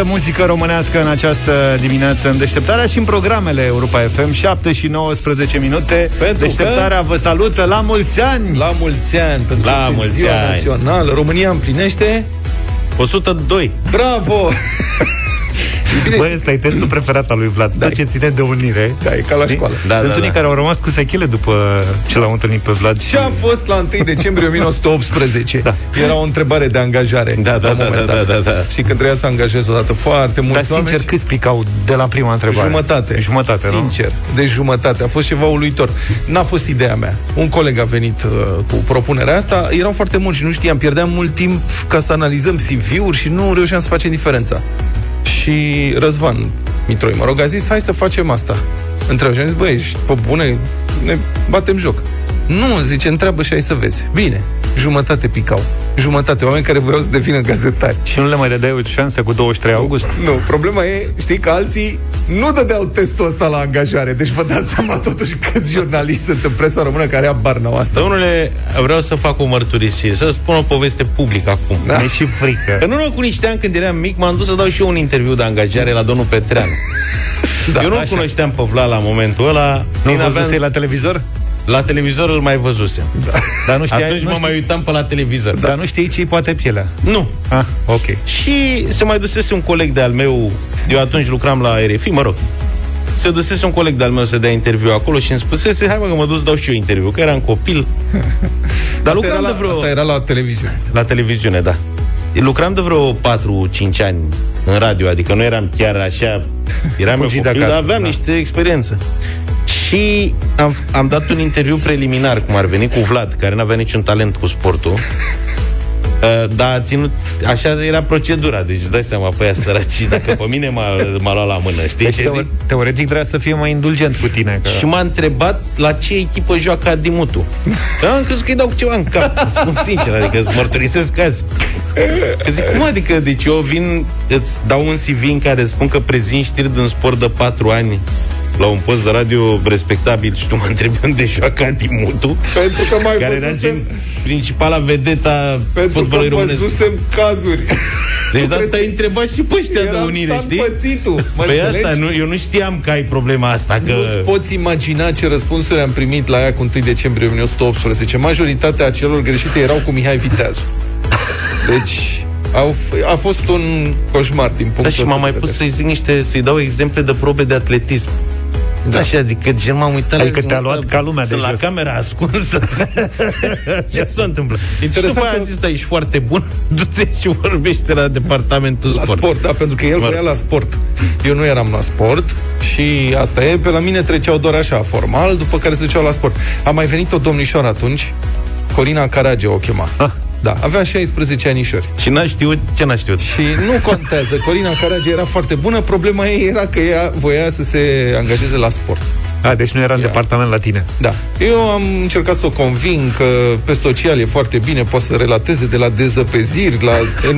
100% muzică românească în această dimineață în deșteptarea și în programele Europa FM 7 și 19 minute. Pentru Deșteptarea vă salută la mulți ani! La mulți ani, pentru La că este mulți ziua ani. națională. România împlinește 102. Bravo! E bine, Băi, ăsta e testul preferat al lui Vlad. Da. Tot ce ține de unire. da, e ca la școală. Da, Sunt da, unii da. care au rămas cu sechele după ce l-au întâlnit pe Vlad. Ce a fost la 1 decembrie 1918? Da. Era o întrebare de angajare. Da, da, la un da, moment da, dat. da, da, da. Și când trebuia să angajezi odată foarte mulți Dar sincer, oameni, câți picau de la prima întrebare? Jumătate. Jumătate, nu? Sincer, de jumătate. A fost ceva uluitor. N-a fost ideea mea. Un coleg a venit uh, cu propunerea asta. Erau foarte mulți și nu știam. Pierdeam mult timp ca să analizăm CV-uri și nu reușeam să facem diferența. Și Răzvan Mitroi, mă rog, a zis, hai să facem asta. Întreb și am zis, băi, ești pe bune, ne batem joc. Nu, zice, întreabă și hai să vezi. Bine, jumătate picau. Jumătate, oameni care voiau să devină gazetari. Și nu le mai dădeai o șansă cu 23 august? Nu, problema e, știi că alții nu dădeau testul ăsta la angajare. Deci vă dați seama totuși câți jurnaliști sunt în presa română care abar n-au asta. Domnule, vreau să fac o mărturisire, să spun o poveste publică acum. Da. Mi-e și frică. În urmă cu niște ani, când eram mic, m-am dus să dau și eu un interviu de angajare la domnul Petreanu. Da, eu nu așa. cunoșteam pe Vlad la momentul ăla. Nu Nici văzusei aveam- la televizor? La televizor îl mai văzusem. Da. Dar nu știai, Atunci nu mă știi, mai uitam pe la televizor. Dar nu știi ce-i poate pielea. Nu. Ah, ok. Și se mai dusese un coleg de-al meu, eu atunci lucram la RFI, mă rog, se dusese un coleg de-al meu să dea interviu acolo și îmi spusese, hai mă că mă duc să dau și eu interviu, că eram copil. Dar Asta lucram era, de la, vreo... asta era la televiziune. La televiziune, da. Lucram de vreo 4-5 ani în radio, adică nu eram chiar așa... Eram eu Fugit de copil, acasă, dar aveam da. niște experiență. Și am, am dat un interviu preliminar, cum ar veni, cu Vlad, care n-avea niciun talent cu sportul. Uh, dar a ținut, așa era procedura, deci îți dai seama pe aia săraci, dacă pe mine m-a, m-a luat la mână, știi Deci ce teo- zic? teoretic trebuia să fie mai indulgent cu tine. Că... Și m-a întrebat la ce echipă joacă Adimutu. Eu am crezut că îi dau cu ceva în cap, îți spun sincer, adică îți mărturisesc azi. Că zic, cum adică? Deci eu vin, îți dau un CV în care spun că prezint știri din sport de 4 ani la un post de radio respectabil și tu mă întrebi unde joacă Adimutu, Pentru că mai care era văzusem, gen principala vedeta pentru că fotbalului românesc. văzusem cazuri. Deci Tu de asta crezi ai întrebat și pe ăștia de Eram unire, stan știi? pățitul, mă Păi înțelegi? asta, nu, eu nu știam că ai problema asta, că... Nu-ți poți imagina ce răspunsuri am primit la ea cu 1 decembrie 1918. Majoritatea celor greșite erau cu Mihai Viteazu. Deci, au, f- a fost un coșmar din punctul Da, și ăsta m-am mai de pus vedere. să-i zic niște, să-i dau exemple de probe de atletism. Da. Da. Așa, adică gen m-am uitat Adică la te-a zi, luat ăsta, ca lumea de Sunt la jos. camera ascunsă. Ce se întâmplă? Interesant și după aia că- am zis, da, ești foarte bun, du-te și vorbește la departamentul La sport. sport, da, pentru că el Mă voia la sport. Eu nu eram la sport și asta e, pe la mine treceau doar așa, formal, după care se duceau la sport. A mai venit o domnișoară atunci, Corina Carage o chema. Ah. Da, avea 16 anișori. Și n-a știut, ce n-a știut? Și nu contează, Corina Carage era foarte bună, problema ei era că ea voia să se angajeze la sport. A, deci nu era în Ia. departament la tine. Da. Eu am încercat să o conving că pe social e foarte bine, poate să relateze de la dezăpeziri, la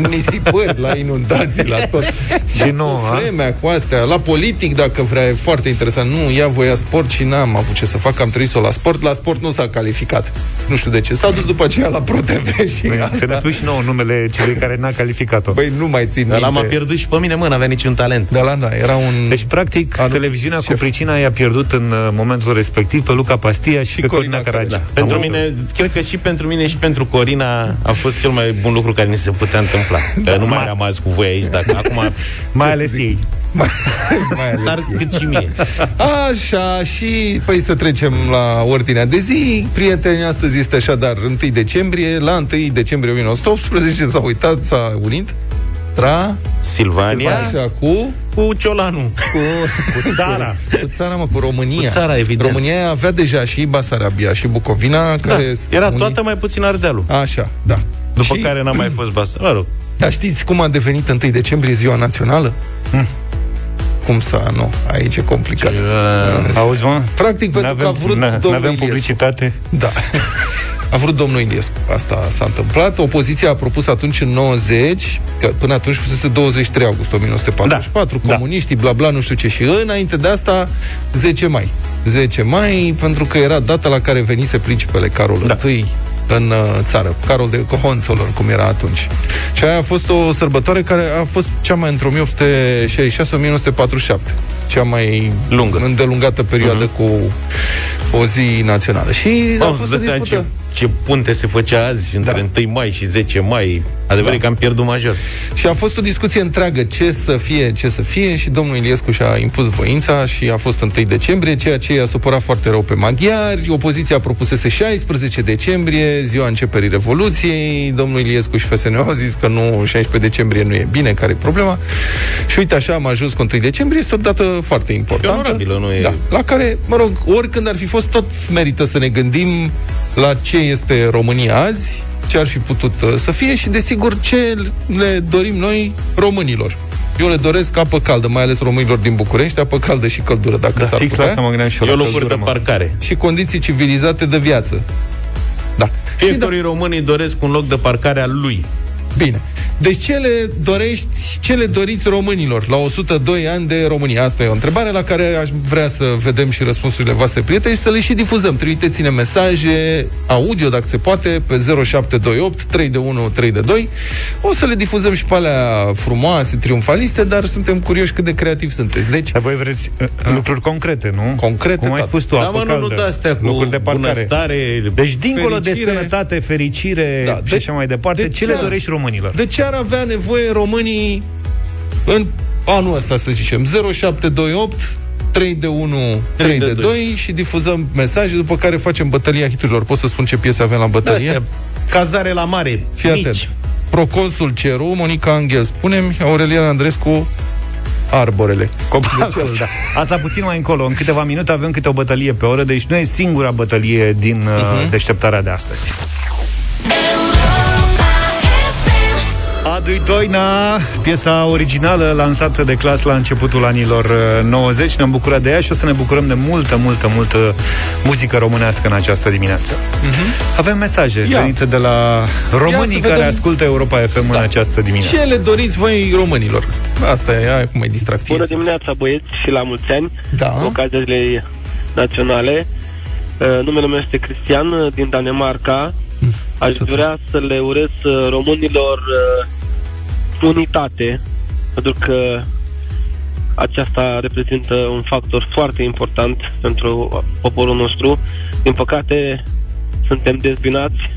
nisipări, la inundații, la tot. Și Dar nu, cu a? vremea, cu astea, la politic, dacă vrea, e foarte interesant. Nu, ea voia sport și n-am avut ce să fac, am trimis-o la sport. La sport nu s-a calificat. Nu știu de ce. S-a dus după aceea la ProTV și Să ne asta. spui și nouă numele celui care n-a calificat-o. Băi, nu mai țin Ăla m-a minte. pierdut și pe mine, mă, n-avea niciun talent. Da, la, da, era un... Deci, practic, Anu- televiziunea șef. cu pricina i-a pierdut în uh, momentul respectiv pe Luca Pastia și, Și pe Corina Corina Carage. Carage. Pentru Am- mine, cred că și pentru mine și pentru Corina a fost cel mai bun lucru care ni se putea întâmpla. Că nu mai am rămas cu voi aici, dacă acum... Mai să ales zic? ei. mai, mai ales Dar eu. cât și mie. Așa, și păi să trecem la ordinea de zi. Prieteni, astăzi este așadar 1 decembrie. La 1 decembrie 1918 s-a uitat, s-a unit Tra, Silvania așa, cu, cu Ciolanu. cu, Cu țara. cu țara, mă, cu România. Cu țara, evident. România avea deja și Basarabia și Bucovina, Da, care... era unii- toată mai puțin Ardealul. Așa, da. După și, care n-a mai fost bas. Mă rog. Dar știți cum a devenit 1 decembrie ziua națională? Cum să, nu, aici e complicat. Auzi, mă? Practic, pentru că a vrut n- domnul n-avem Iliescu. publicitate. Da. A vrut domnul Iliescu. Asta s-a întâmplat. Opoziția a propus atunci în 90, că până atunci fusese 23 august 1944, Da. comuniștii, bla bla, nu știu ce. Și înainte de asta, 10 mai. 10 mai, pentru că era data la care venise principele Carol Da. I în uh, țară. Carol de Hohenzollern, cum era atunci. Și aia a fost o sărbătoare care a fost cea mai între 1866-1947. Cea mai Lungă. îndelungată perioadă uh-huh. cu o zi națională. Și a Mamă, fost îți o dai seama dispută. ce, ce punte se făcea azi între Da. 1 mai și 10 mai. Adevărul Da. e că am pierdut major. Și a fost o discuție întreagă ce să fie, ce să fie și domnul Iliescu și-a impus voința și a fost 1 decembrie, ceea ce i-a supărat foarte rău pe maghiari. Opoziția propusese 16 decembrie, ziua începerii Revoluției. Domnul Iliescu și FSN au zis că nu, 16 decembrie nu e bine, care e problema? Și uite așa am ajuns cu 1 decembrie, este o dată foarte importantă. onorabilă, nu e- Da, la care, mă rog, oricând ar fi fost, tot merită să ne gândim la ce este România azi, ce ar fi putut uh, să fie și, desigur, ce le dorim noi românilor. Eu le doresc apă caldă, mai ales românilor din București, apă caldă și căldură, dacă Da, s-ar fix la putea, asta mă gândeam și eu. Eu la locuri de căldură, mă. parcare. și condiții civilizate de viață. Da. Și da, Fiecărui român îi doresc un loc de parcare al lui. Bine. Deci ce le dorești, ce le doriți românilor la 102 ani de România? Asta e o întrebare la care aș vrea să vedem și răspunsurile voastre prieteni și să le și difuzăm. Trimiteți-ne mesaje audio, dacă se poate, pe 0728 3 de 1 3 de 2. O să le difuzăm și pe alea frumoase, triumfaliste, dar suntem curioși cât de creativi sunteți. Deci, Dar voi vreți uh, lucruri concrete, nu? Concrete, Cum ai da. spus tu, Da, apă mă, nu, nu caldă, de astea cu locuri de parcare. bunăstare. Deci, dincolo de fericire. sănătate, fericire Da, și de- așa mai departe, de ce ce le ar- dorești românilor? De ce ar avea nevoie românii în anul ăsta, să zicem, 0728 3 de 1, 3 de 2 și difuzăm mesaje, după care facem bătălia hiturilor. Pot să spun ce piese avem la bătălie? Astea, cazare la mare, Fii mici. atent. Proconsul Ceru, Monica Angel, spunem, Aurelian Andrescu, Arborele. Copacul, da. Asta puțin mai încolo. În câteva minute avem câte o bătălie pe oră, deci nu e singura bătălie din uh, deșteptarea de astăzi. Adu-i Doina, piesa originală lansată de clas la începutul anilor uh, 90. Ne-am bucurat de ea și o să ne bucurăm de multă, multă, multă muzică românească în această dimineață. Avem mesaje Ia. venite de la românii să care vedem. ascultă Europa FM în această dimineață. Ce le doriți voi românilor? Asta e, aia cum e distracție. Bună dimineața, băieți, și la mulți ani, Da. cu ocazia zilei naționale. Uh, numele meu este Cristian, uh, din Danemarca. Aș să vrea să le urez uh, românilor uh, unitate, pentru că aceasta reprezintă un factor foarte important pentru poporul nostru. Din păcate, suntem dezbinați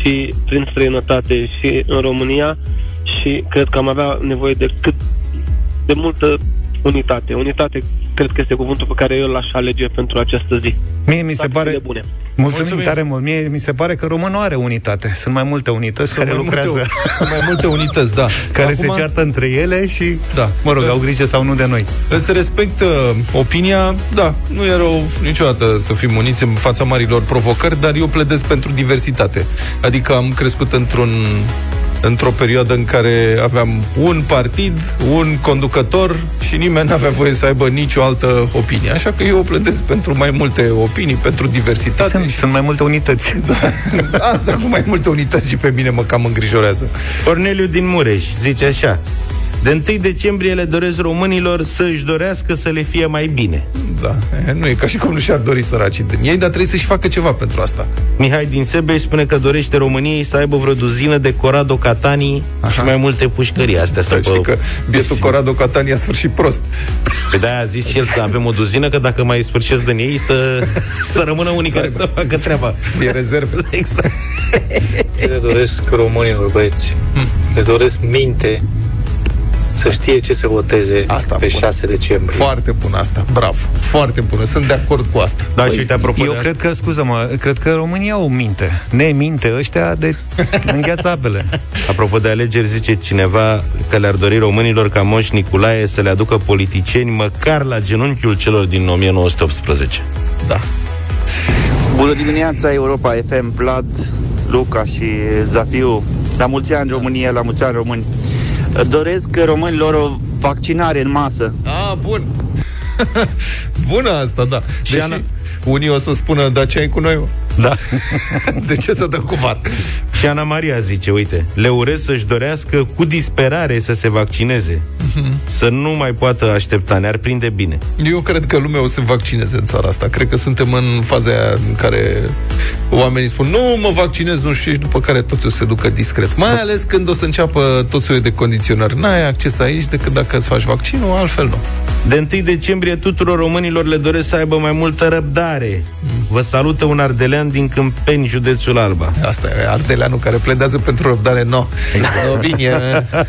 și prin străinătate și în România și cred că am avea nevoie de cât de multă unitate. Unitate cred că este cuvântul pe care eu l-aș alege pentru această zi. Mie mi se Toate pare... zile bune. Mulțumim, Mulțumim. tare mult. Mie mi se pare că românul are unitate. Sunt mai multe unități care mai lucrează, Multe, sunt mai multe unități, da. care se ceartă între ele și, Da. mă rog, au grijă sau nu de noi. Îți respect uh, opinia, da, nu e rău niciodată să fim uniți în fața marilor provocări, dar eu pledez pentru diversitate. Adică am crescut într-un într-o perioadă în care aveam un partid, un conducător și nimeni nu avea voie să aibă nicio altă opinie. Așa că eu pledez pentru mai multe opinii, pentru diversitate. Sunt, și sunt mai multe unități. Asta cu mai multe unități și pe mine mă cam îngrijorează. Corneliu din Mureș zice așa de 1 decembrie le doresc românilor să își dorească să le fie mai bine. Da, e, nu e ca și cum nu și-ar dori săracii din ei, dar trebuie să-și facă ceva pentru asta. Mihai din Sebeș spune că dorește României să aibă vreo duzină de Corrado Catani și mai multe pușcării. Astea să Să știi că bietul Corrado Catania a sfârșit prost. Pe de a zis și el să avem o duzină, că dacă mai sfârșesc din ei, să, să rămână unii care să facă treaba. Să fie rezerve. Exact. Ce le doresc românilor, băieți? Le doresc minte să știe ce să voteze Asta pe bună. 6 decembrie. Foarte bună asta, bravo. Foarte bună, sunt de acord cu asta. Da, și uite, apropo Eu de cred că, scuză-mă, cred că România au minte. Ne minte ăștia de îngheață apele. Apropo de alegeri, zice cineva că le-ar dori românilor ca Moș Nicolae să le aducă politicieni măcar la genunchiul celor din 1918. Da. Bună dimineața, Europa FM, Vlad, Luca și Zafiu. La mulți ani România, la mulți ani români. Doresc românilor o vaccinare în masă. A, bun. Bună asta, da. Și Deși Ana- unii o să spună, dar ce ai cu noi, mă? Da. De ce să dăm cu var? Și Ana Maria zice, uite, le urez să-și dorească cu disperare să se vaccineze, să nu mai poată aștepta, ne-ar prinde bine. Eu cred că lumea o să se vaccineze în țara asta. Cred că suntem în faza aia în care oamenii spun, nu mă vaccinez, nu știu, și după care totul se ducă discret. Mai ales când o să înceapă tot soiul de condiționări. N-ai acces aici decât dacă îți faci vaccinul, altfel nu. De 1 decembrie tuturor românilor le doresc să aibă mai multă răbdare. Vă salută un ardelean din Câmpeni, județul Alba. Asta e Ardeleanu care pledează pentru răbdare, no. no bine.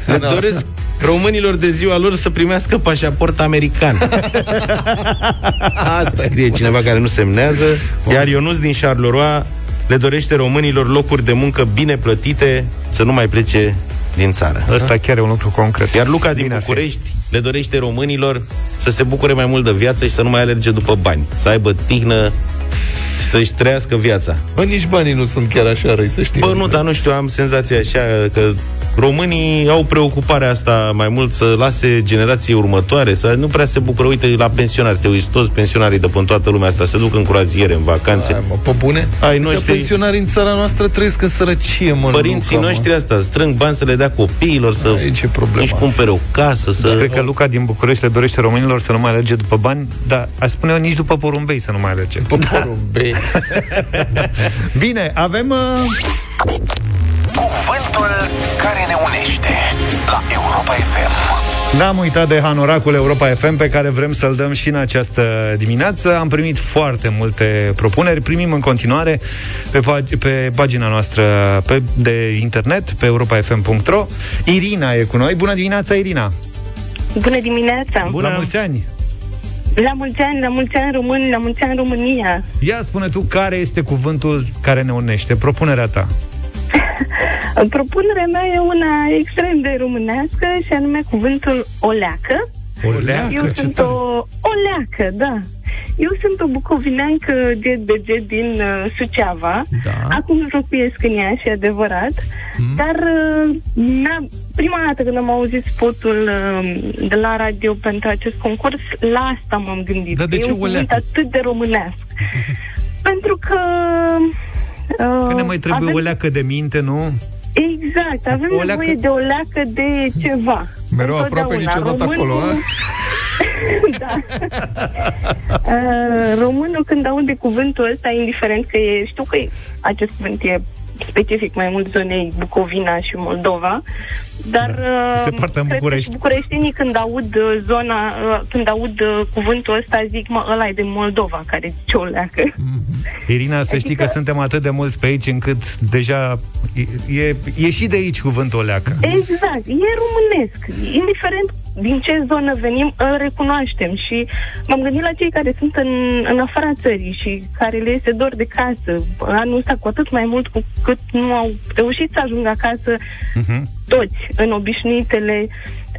Le doresc românilor de ziua lor să primească pașaport american. Asta scrie cineva care nu semnează. Iar Ionuț din Charleroi le dorește românilor locuri de muncă bine plătite să nu mai plece din țară. Ăsta chiar e un lucru concret. Iar Luca din Bine ar fi. București le dorește românilor să se bucure mai mult de viață și să nu mai alerge după bani. Să aibă tihnă să-și trăiască viața. Bă, nici banii nu sunt chiar așa răi, să știi. Bă, nu, dar nu știu, am senzația așa că românii au preocuparea asta mai mult să lase generații următoare, să nu prea se bucură. Uite, la pensionari, te uiți, toți pensionarii de până toată lumea asta se duc în croaziere, în vacanțe. Ai, mă, pe bune? Ai Că noștri- pensionarii în țara noastră trăiesc în sărăcie, mă. Părinții Luca, mă. noștri asta strâng bani să le dea copiilor, să Aici e problema. își cumpere o casă, să... Deci cred că Luca din București le dorește românilor să nu mai alerge după bani, dar aș spune eu nici după porumbei să nu mai alerge. Pe porumbei. Bine, avem... Uh... Cuvântul care ne unește la Europa FM. N-am uitat de Hanoracul Europa FM pe care vrem să-l dăm și în această dimineață. Am primit foarte multe propuneri. Primim în continuare pe, pag- pe pagina noastră pe, de internet, pe europafm.ro. Irina e cu noi. Bună dimineața, Irina! Bună dimineața! Bună. La mulți ani! La mulți ani, la mulți ani români, la mulți ani România! Ia spune tu care este cuvântul care ne unește, propunerea ta. Propunerea mea e una extrem de românească și anume cuvântul oleacă. Oleacă, Eu ce sunt tare. o oleacă, da. Eu sunt o bucovineancă de BG din uh, Suceava. Da. Acum locuiesc în ea, și adevărat. Mhm. Dar uh, n-am- prima dată când am auzit spotul uh, de la radio pentru acest concurs, la asta m-am gândit. Dar de E ce un cuvânt oleacă? atât de românesc. pentru că... Uh, Că ne mai trebuie avem- o leacă de minte, nu? Exact, avem O o leacă- nevoie de o leacă de ceva. Mereu aproape Întotdeauna. niciodată acolo, a? da. Uh, românul când aude cuvântul ăsta, indiferent că e, știu că e- acest cuvânt e specific mai mult zonei Bucovina și Moldova, dar uh, Se poartă în cred că București. și bucureștenii când aud uh, zona, uh, când aud uh, cuvântul ăsta, zic, mă, ăla e de Moldova, care zice o leacă. Irina, să știi Adică- că suntem atât de mulți pe aici încât deja e, e, e și de aici cuvântul oleacă. Exact, e românesc. Indiferent din ce zonă venim, îl recunoaștem și m-am gândit la cei care sunt în, în afara țării și care le este dor de casă. Anul ăsta cu atât mai mult cu cât nu au reușit să ajungă acasă Uh-huh. toți în obișnuitele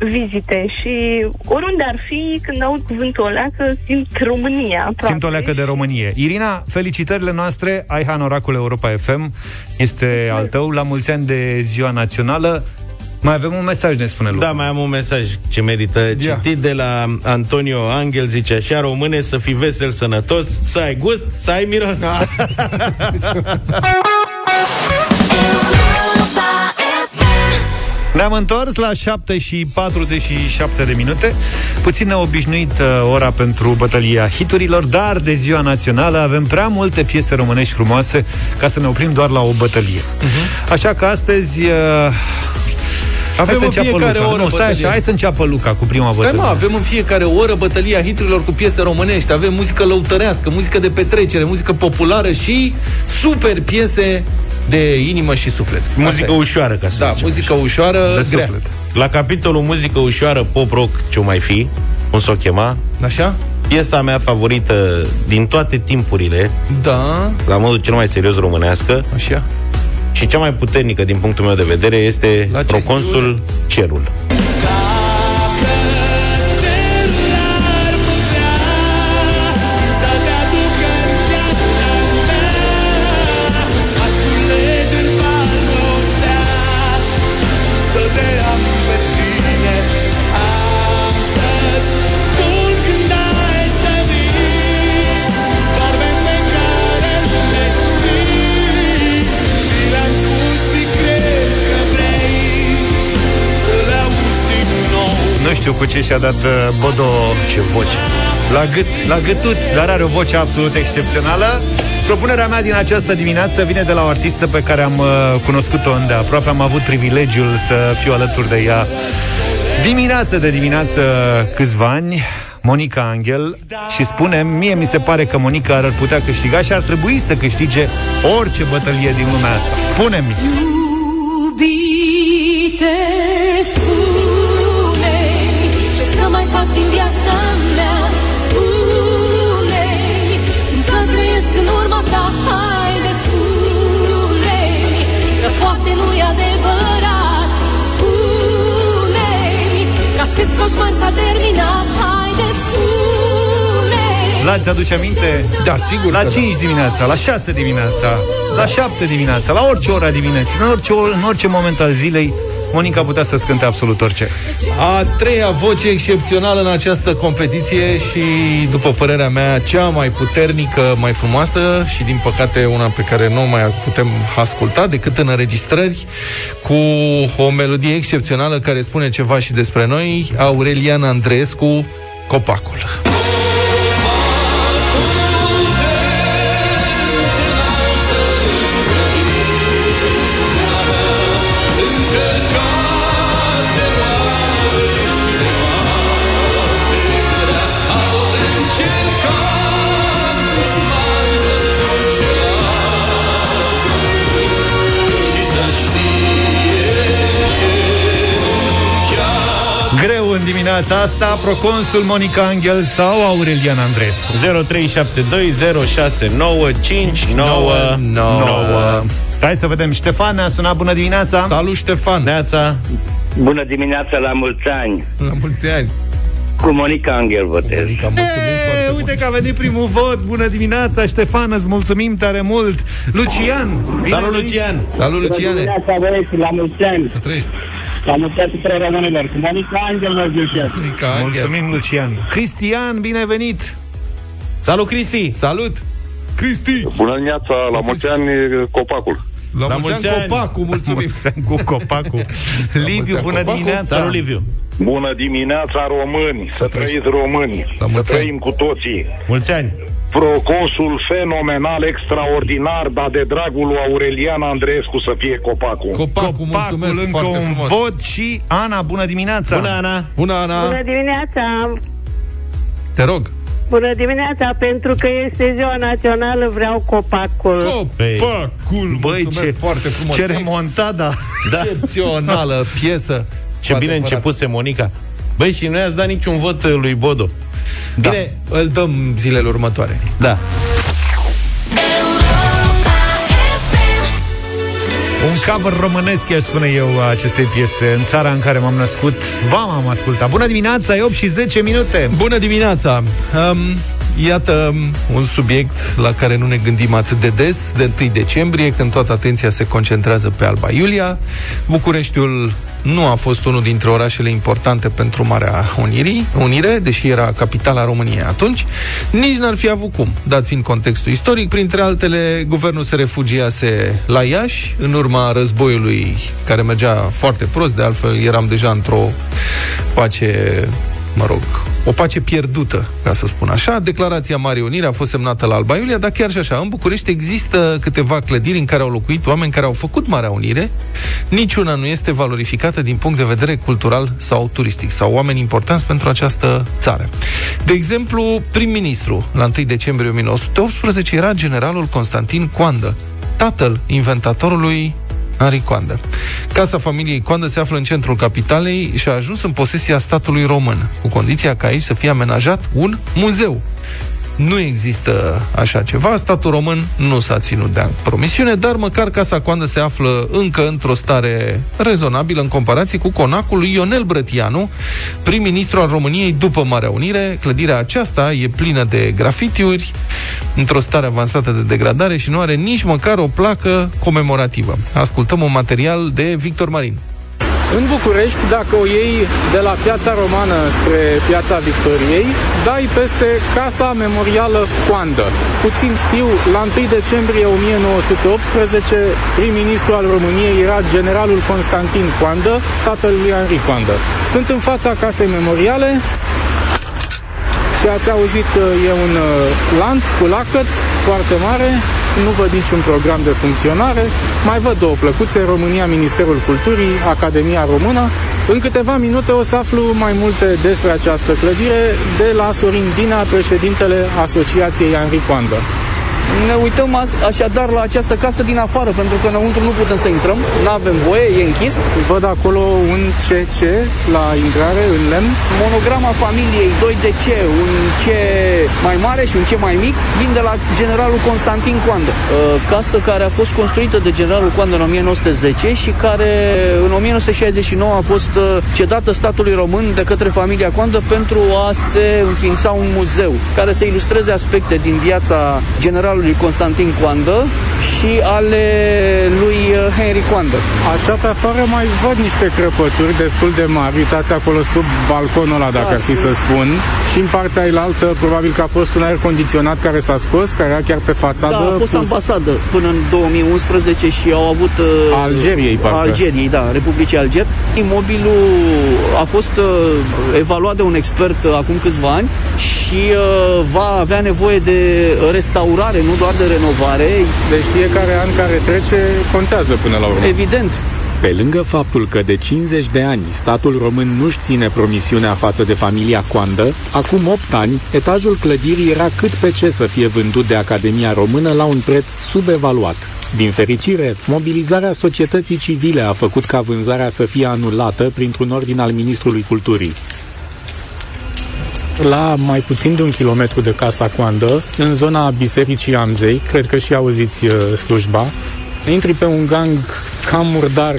vizite și oriunde ar fi, când aud cuvântul oleacă, simt România aproape. Simt o leacă de Românie. Irina, felicitările noastre, ai Hanoracul Europa FM, este al tău, la mulți ani de ziua națională. Mai avem un mesaj, ne spune Luca. Da, mai am un mesaj ce merită Ia. citit de la Antonio Angel, zice așa, române, să fii vesel, sănătos, să ai gust, să ai miros. Da. Ne-am întors la 7 și 47 de minute. Puțin neobișnuit uh, ora pentru bătălia hiturilor, dar de ziua națională avem prea multe piese românești frumoase ca să ne oprim doar la o bătălie. Uh-huh. Așa că astăzi... Uh, Avem hai să în înceapă fiecare Luca. oră Nu, stai bătălie. așa, hai să înceapă Luca cu prima Stai bătălie. mă, avem în fiecare oră bătălia hiturilor cu piese românești, avem muzică lăutărească, muzică de petrecere, muzică populară și super piese de inimă și suflet. Muzică Asta e. ușoară, ca să Da, zicem muzică așa. ușoară, De grea. suflet. La capitolul muzică ușoară, pop-rock, ce mai fi, cum s-o chema, Așa? piesa mea favorită din toate timpurile, Da, la modul cel mai serios românească, așa. Și cea mai puternică din punctul meu de vedere este La ce Proconsul Cerul. Știu cu ce și-a dat uh, Bodo Ce voce! la gât, la gâtuț, dar are o voce absolut excepțională. Propunerea mea din această dimineață vine de la o artistă pe care am uh, cunoscut-o îndeaproape. Am avut privilegiul să fiu alături de ea dimineață de dimineață câțiva ani. Monica Angel și spune, mie mi se pare că Monica ar putea câștiga și ar trebui să câștige orice bătălie din lumea asta. Spune-mi! Iubite, spune Ce să mai fac din viața mea. Spune Cum să trăiesc în urma ta Haide, spune Că poate nu-i adevărat. Spune Că acest coșmar s-a terminat Haide, spune Vlad, ți-aduce aminte? Da, sigur La că 5 dimineața, la 6 dimineața, la 7 dimineața, la orice ora dimineții, în orice, or- în orice moment al zilei, Monica putea să scânte absolut orice. A treia voce excepțională în această competiție și, după părerea mea, cea mai puternică, mai frumoasă și, din păcate, una pe care nu o mai putem asculta decât în înregistrări, cu o melodie excepțională care spune ceva și despre noi, Aureliana Andreescu, Copacul. Dimineața asta, proconsul Monica Angel sau Aurelian Andreescu. 0372069599. Hai să vedem. Ștefan ne-a sunat. Bună dimineața! Salut, Ștefan! Neața, Bună dimineața, la mulți ani! La mulți ani! Cu Monica Angel votez. Monica, mulțumim E, foarte uite mult. că a venit primul vot. Bună dimineața, Ștefan, îți mulțumim tare mult. Lucian! bine salut venit. Lucian Salut, Luciane! băieți, la mulți ani! Să trăiești! La mulți ani tuturor românilor! Cu Monica Angel vă zic Monica Angel. Mulțumim, Lucian. Cristian, bine venit! Salut Cristi Salut! Cristi! Bună dimineața, la mulți ani copacul. La, La mulți mulți ani, ani. Copacul, mulțumim! Mulțumim cu copacul. Liviu, ani, bună Copacul. dimineața! Salut Liviu Bună dimineața, români! Să trăiești. trăiți români! La Să mulți ani. trăim cu toții! Mulți ani Proconsul fenomenal, extraordinar, dar de dragul lui Aurelian Andreescu să fie copacul. Copacul, Copacul, mulțumesc încă foarte un frumos! vot și Ana, bună dimineața! Bună Ana Bună, Ana! Bună dimineața! Te rog! Bună dimineața! Pentru că este ziua națională, vreau copacul. Copacul! Băi, Mulțumesc ce, foarte frumos! ce remontada! Da. Excepțională piesă! Ce Cu bine adevărat. începuse Monica Băi, și nu i-ați dat niciun vot uh, lui Bodo Da, Bine, îl dăm zilele următoare. da Un cover românesc, aș spune eu, a acestei piese În țara în care m-am născut V-am am ascultat Bună dimineața, e 8 și 10 minute Bună dimineața! Um, iată um, un subiect la care nu ne gândim atât de des, de 1 decembrie, când toată atenția se concentrează pe Alba Iulia. Bucureștiul nu a fost unul dintre orașele importante pentru Marea Unirii, Unire, deși era capitala României atunci, nici n-ar fi avut cum, dat fiind contextul istoric. Printre altele, guvernul se refugiase la Iași, în urma războiului care mergea foarte prost, de altfel eram deja într-o pace mă rog, o pace pierdută, ca să spun așa. Declarația Marii Unire a fost semnată la Alba Iulia, dar chiar și așa, în București există câteva clădiri în care au locuit oameni care au făcut Marea Unire. Niciuna nu este valorificată din punct de vedere cultural sau turistic, sau oameni importanți pentru această țară. De exemplu, prim-ministru, la 1 decembrie 1918, era generalul Constantin Coandă, tatăl inventatorului Henri Coandă. Casa familiei Coandă se află în centrul capitalei și a ajuns în posesia statului român, cu condiția ca aici să fie amenajat un muzeu. Nu există așa ceva, statul român nu s-a ținut de promisiune, dar măcar Casa Coandă se află încă într-o stare rezonabilă în comparație cu conacul lui Ionel Brătianu, prim-ministru al României după Marea Unire. Clădirea aceasta e plină de grafitiuri, într-o stare avansată de degradare și nu are nici măcar o placă comemorativă. Ascultăm un material de Victor Marin. În București, dacă o iei de la Piața Romană spre Piața Victoriei, dai peste Casa Memorială Coandă. Puțin știu, la 1 decembrie 1918, prim-ministru al României era generalul Constantin Coandă, tatăl lui Henri Coandă. Sunt în fața Casei Memoriale, ce ați auzit e un uh, lanț cu lacăt foarte mare, nu văd niciun program de funcționare, mai văd două plăcuțe, România, Ministerul Culturii, Academia Română. În câteva minute o să aflu mai multe despre această clădire de la Sorin Dina, președintele Asociației Henri Coandă. Ne uităm as- așadar la această casă din afară, pentru că înăuntru nu putem să intrăm, nu avem voie, e închis. Văd acolo un CC la intrare în lemn. Monograma familiei 2DC, un C mai mare și un C mai mic, vin de la generalul Constantin Coandă. Uh, Casă care a fost construită de generalul Coandă în 1910 și care în 1969 a fost uh, cedată statului român de către familia Coandă pentru a se înființa un muzeu care să ilustreze aspecte din viața generalului Constantin Coandă și ale lui uh, Henry Coandă. Așa pe afară mai văd niște crăpături destul de mari. Uitați acolo sub balconul ăla, dacă Da, ar fi să sunt- spun. Și în partea ailaltă, probabil că a fost un aer condiționat care s-a scos, care era chiar pe fațadă. Da, a fost pus- ambasadă până în 2011 și au avut... uh, A Algeriei, parcă. Algeriei, da, Republicii Alger. Imobilul a fost uh, evaluat de un expert uh, acum câțiva ani și uh, va avea nevoie de restaurare, nu doar de renovare. Deci fiecare an care trece contează până la urmă. Evident. Pe lângă faptul că de 50 de ani statul român nu-și ține promisiunea față de familia Coandă, acum 8 ani, etajul clădirii era cât pe ce să fie vândut de Academia Română la un preț subevaluat. Din fericire, mobilizarea societății civile a făcut ca vânzarea să fie anulată printr-un ordin al Ministrului Culturii. La mai puțin de un kilometru de Casa Coandă, în zona Bisericii Amzei, cred că și auziți uh, slujba, intri pe un gang cam murdar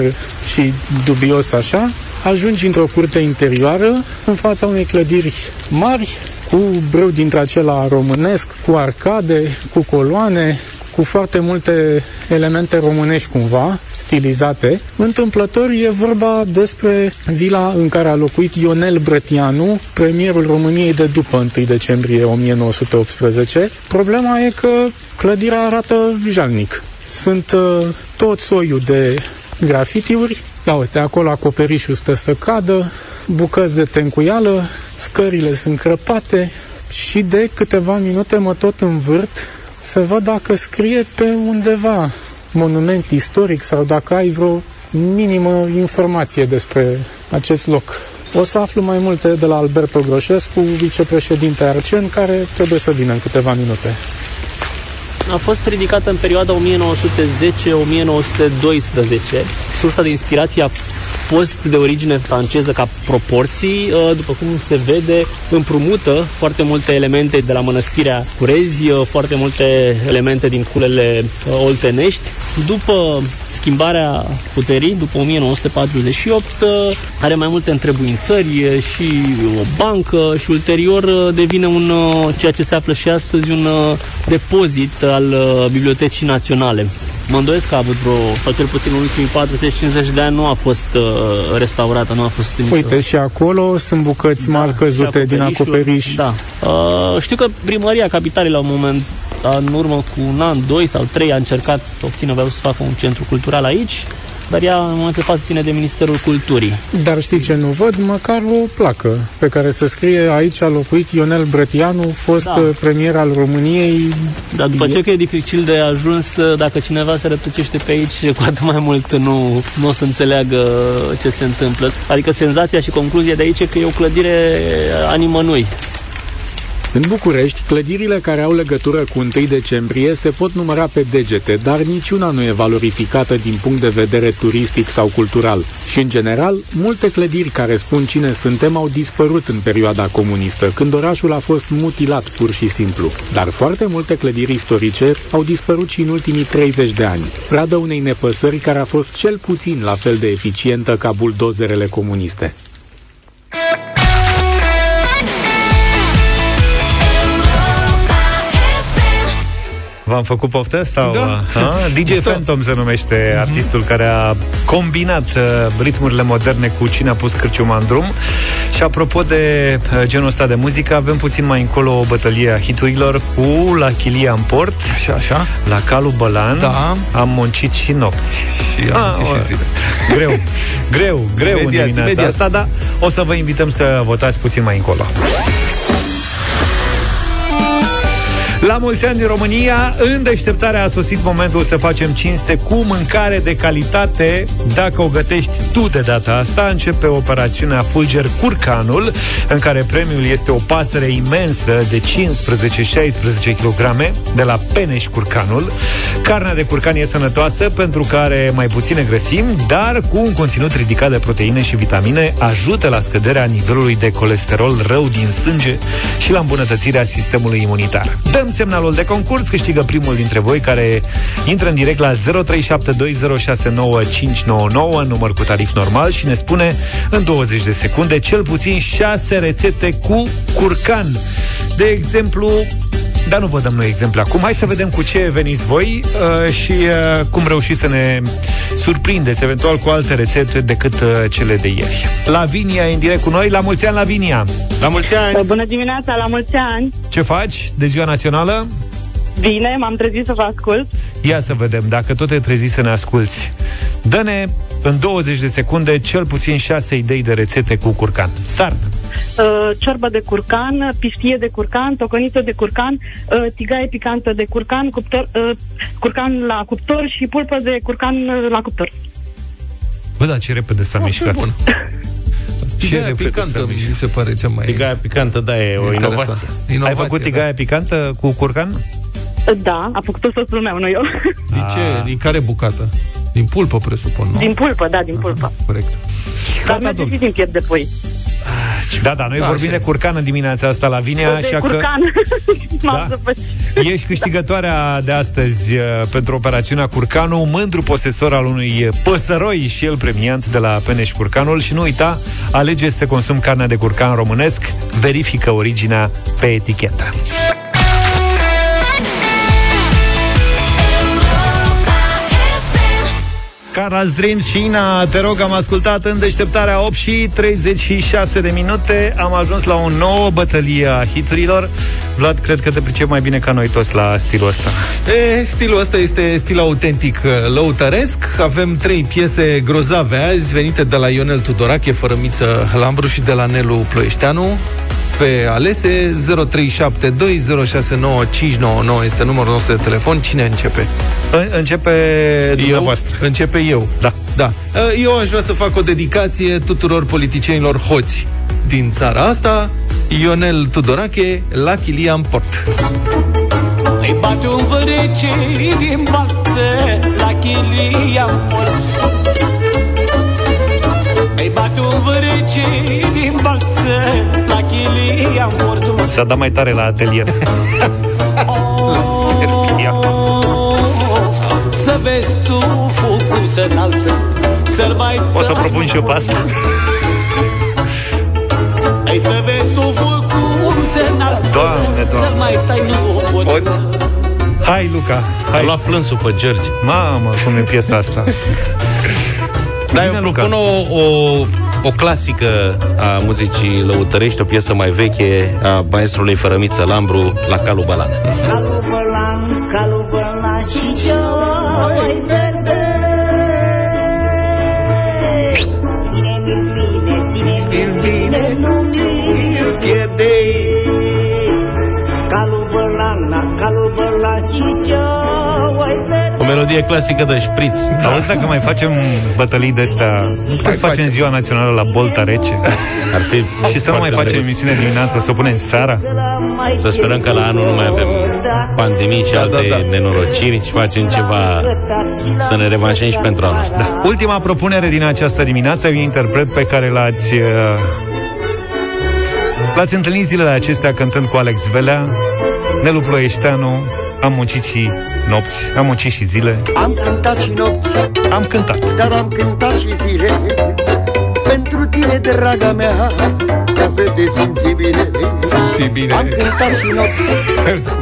și dubios așa, ajungi într-o curte interioară, în fața unei clădiri mari, cu brâu dintre acela românesc, cu arcade, cu coloane, cu foarte multe elemente românești cumva, stilizate. Întâmplător e vorba despre vila în care a locuit Ionel Brătianu, premierul României de după 1 decembrie 1918. Problema e că clădirea arată jalnic. Sunt uh, tot soiul de grafitiuri. Ia uite, acolo acoperișul stă să cadă, bucăți de tencuială, scările sunt crăpate și de câteva minute mă tot învârt să văd dacă scrie pe undeva monument istoric sau dacă ai vreo minimă informație despre acest loc. O să aflu mai multe de la Alberto Groșescu, vicepreședinte Arcen, care trebuie să vină în câteva minute. A fost ridicată în perioada 1910-1912. Sursa de inspirație a fost de origine franceză ca proporții, uh, după cum se vede, împrumută foarte multe elemente de la mănăstirea Curezi, uh, foarte multe elemente din culele uh, oltenești. După schimbarea puterii, după 1948, uh, are mai multe întrebuințări uh, și o bancă și ulterior uh, devine un, uh, ceea ce se află și astăzi, un uh, depozit al uh, Bibliotecii Naționale. Mă îndoiesc că a avut vreo, sau cel puțin în ultimii 40-50 de ani nu a fost uh, restaurată, nu a fost nicio... Uite, și acolo sunt bucăți mari căzute din acoperiș. Da. Uh, știu că primăria capitalei la un moment, în urmă cu un an, doi sau trei, a încercat să obțină, vreau să facă un centru cultural aici, dar ea în momentul de față ține de Ministerul Culturii. Dar știi ce nu văd? Măcar o placă pe care să scrie aici a locuit Ionel Brătianu, fost Da. da. premier al României. Dar după ce că e dificil de ajuns, dacă cineva se rătăcește pe aici, cu atât mai mult nu, nu o să înțeleagă ce se întâmplă. Adică senzația și concluzia de aici e că e o clădire a nimănui. În București, clădirile care au legătură cu 1 decembrie se pot număra pe degete, dar niciuna nu e valorificată din punct de vedere turistic sau cultural. Și, în general, multe clădiri care spun cine suntem au dispărut în perioada comunistă, când orașul a fost mutilat pur și simplu. Dar foarte multe clădiri istorice au dispărut și în ultimii 30 de ani, pradă unei nepăsări care a fost cel puțin la fel de eficientă ca buldozerele comuniste. V-am făcut poftă? Sau, Da. A? DJ Da. Phantom se numește artistul care a combinat uh, ritmurile moderne cu cine a pus cârciuma în drum. Și apropo de uh, genul ăsta de muzică, avem puțin mai încolo o bătălie a hiturilor cu La Chilia în port, Așa, așa. La Calul Bălan, Da. Am muncit și nopți. Și am muncit și o- zile. Greu, greu, greu Imediat, în dimineața imediat. asta, dar o să vă invităm să votați puțin mai încolo. La mulți ani în România, în deșteptarea a sosit momentul să facem cinste cu mâncare de calitate. Dacă o gătești tu de data asta, începe operațiunea Fulger Curcanul, în care premiul este o pasăre imensă de 15-16 kg de la Peneș Curcanul. Carnea de curcan e sănătoasă pentru că are mai puține grăsimi, dar cu un conținut ridicat de proteine și vitamine, ajută la scăderea nivelului de colesterol rău din sânge și la îmbunătățirea sistemului imunitar. Dăm semnalul de concurs, câștigă primul dintre voi care intră în direct la 0372069599, număr cu tarif normal și ne spune în 20 de secunde cel puțin 6 rețete cu curcan. De exemplu, dar nu vă dăm noi exemple acum. Hai să vedem cu ce veniți voi uh, și uh, cum reușiți să ne surprindeți eventual cu alte rețete decât uh, cele de ieri. Lavinia e în direct cu noi. La mulți ani, Lavinia! La mulți ani! Bună dimineața, la mulți ani! Ce faci de ziua națională? Bine, m-am trezit să vă ascult. Ia să vedem, dacă tot te trezi să ne asculți. Dă-ne în 20 de secunde cel puțin 6 idei de rețete cu curcan. Start! Uh, ciorbă de curcan, pistie de curcan, tocănită de curcan, uh, tigaie picantă de curcan, cuptor, uh, curcan la cuptor și pulpă de curcan uh, la cuptor. Bă, da, ce repede s-a mișcat. bun. Ce Tigaia repede picantă s-a mi mișcat. se pare cea mai... Tigaia picantă, da, e o Interesant. inovație. Ai făcut da. tigaia picantă cu curcan? Uh, Da, a făcut-o soțul meu, nu eu. Din ce? Din care bucată? Din pulpă, presupun, nu? Din pulpă, da, din pulpă. Corect. Dar merge și din piept de pui. Da, da, noi Da, vorbim așa de curcan în dimineața asta la Vinea, de așa că curcan. M-am Da. zăpăcit. ești câștigătoarea de astăzi uh, pentru operațiunea Curcanu, mândru posesor al unui păsăroi și el premiant de la Peneș Curcanul și nu uita, alege să consumi carnea de curcan românesc, verifică originea pe etichetă. Caras Dream și Ina, te rog, am ascultat în deșteptarea 8 și 36 de minute. Am ajuns la o nouă bătălie a hiturilor. Vlad, cred că te pricep mai bine ca noi toți la stilul ăsta. E, stilul ăsta este stil autentic uh, lăutăresc. Avem trei piese grozave azi, venite de la Ionel Tudorache, Fărămiță Lambru și de la Nelu Ploieșteanu. Pe alese 0372069599 este numărul nostru de telefon. Cine începe? În- Începe dumneavoastră. Eu? Începe eu. Da. Da. Eu aș vrea să fac o dedicație tuturor politicienilor hoți din țara asta. Ionel Tudorache, la Chilian Port. Îi bate un vărece din balță La chilia morți Îi bate un vărece din balță La chilia morți S-a dat mai tare la atelier. Să vezi tu focul să înalță Să-l mai O să propun și eu pe asta. Ai să vezi tu focul să înalță Doamne, doamne. Să-l mai tai nu o pot Hai, Luca. Hai. A luat plânsul pe George. Mamă, cum e piesa asta. Da, eu Bine, propun o, o, o clasică a muzicii lăutărești, o piesă mai veche a maestrului Fărămiță Lambru, La Calu Balan. Calul bălan, calul bălan și joi verde Ține-mi bine, ține-mi bine, nu mi-l pierde Calul bălan, la calul bălan și joi verde O melodie clasică de șpriț. Auzi dacă mai facem bătălii de astea Nu putem să facem ziua națională la Bolta Rece Ar fi Și să nu mai foarte facem drăguț. emisiune dimineața Să o punem seara Să sperăm că la anul nu mai avem pandemii și alte da, da. nenorociri și facem ceva să ne revanșăm și pentru anul ăsta. Da. Ultima propunere din această dimineață e un interpret pe care l-ați uh, L-ați întâlnit zilele acestea cântând cu Alex Velea Nelu Ploieșteanu Am muncit și nopți, am muncit și zile. Am cântat și nopți, Am cântat. Dar am cântat și zile. Pentru tine, draga mea, ca să te simți bine. Simți bine. Am cântat și nopți,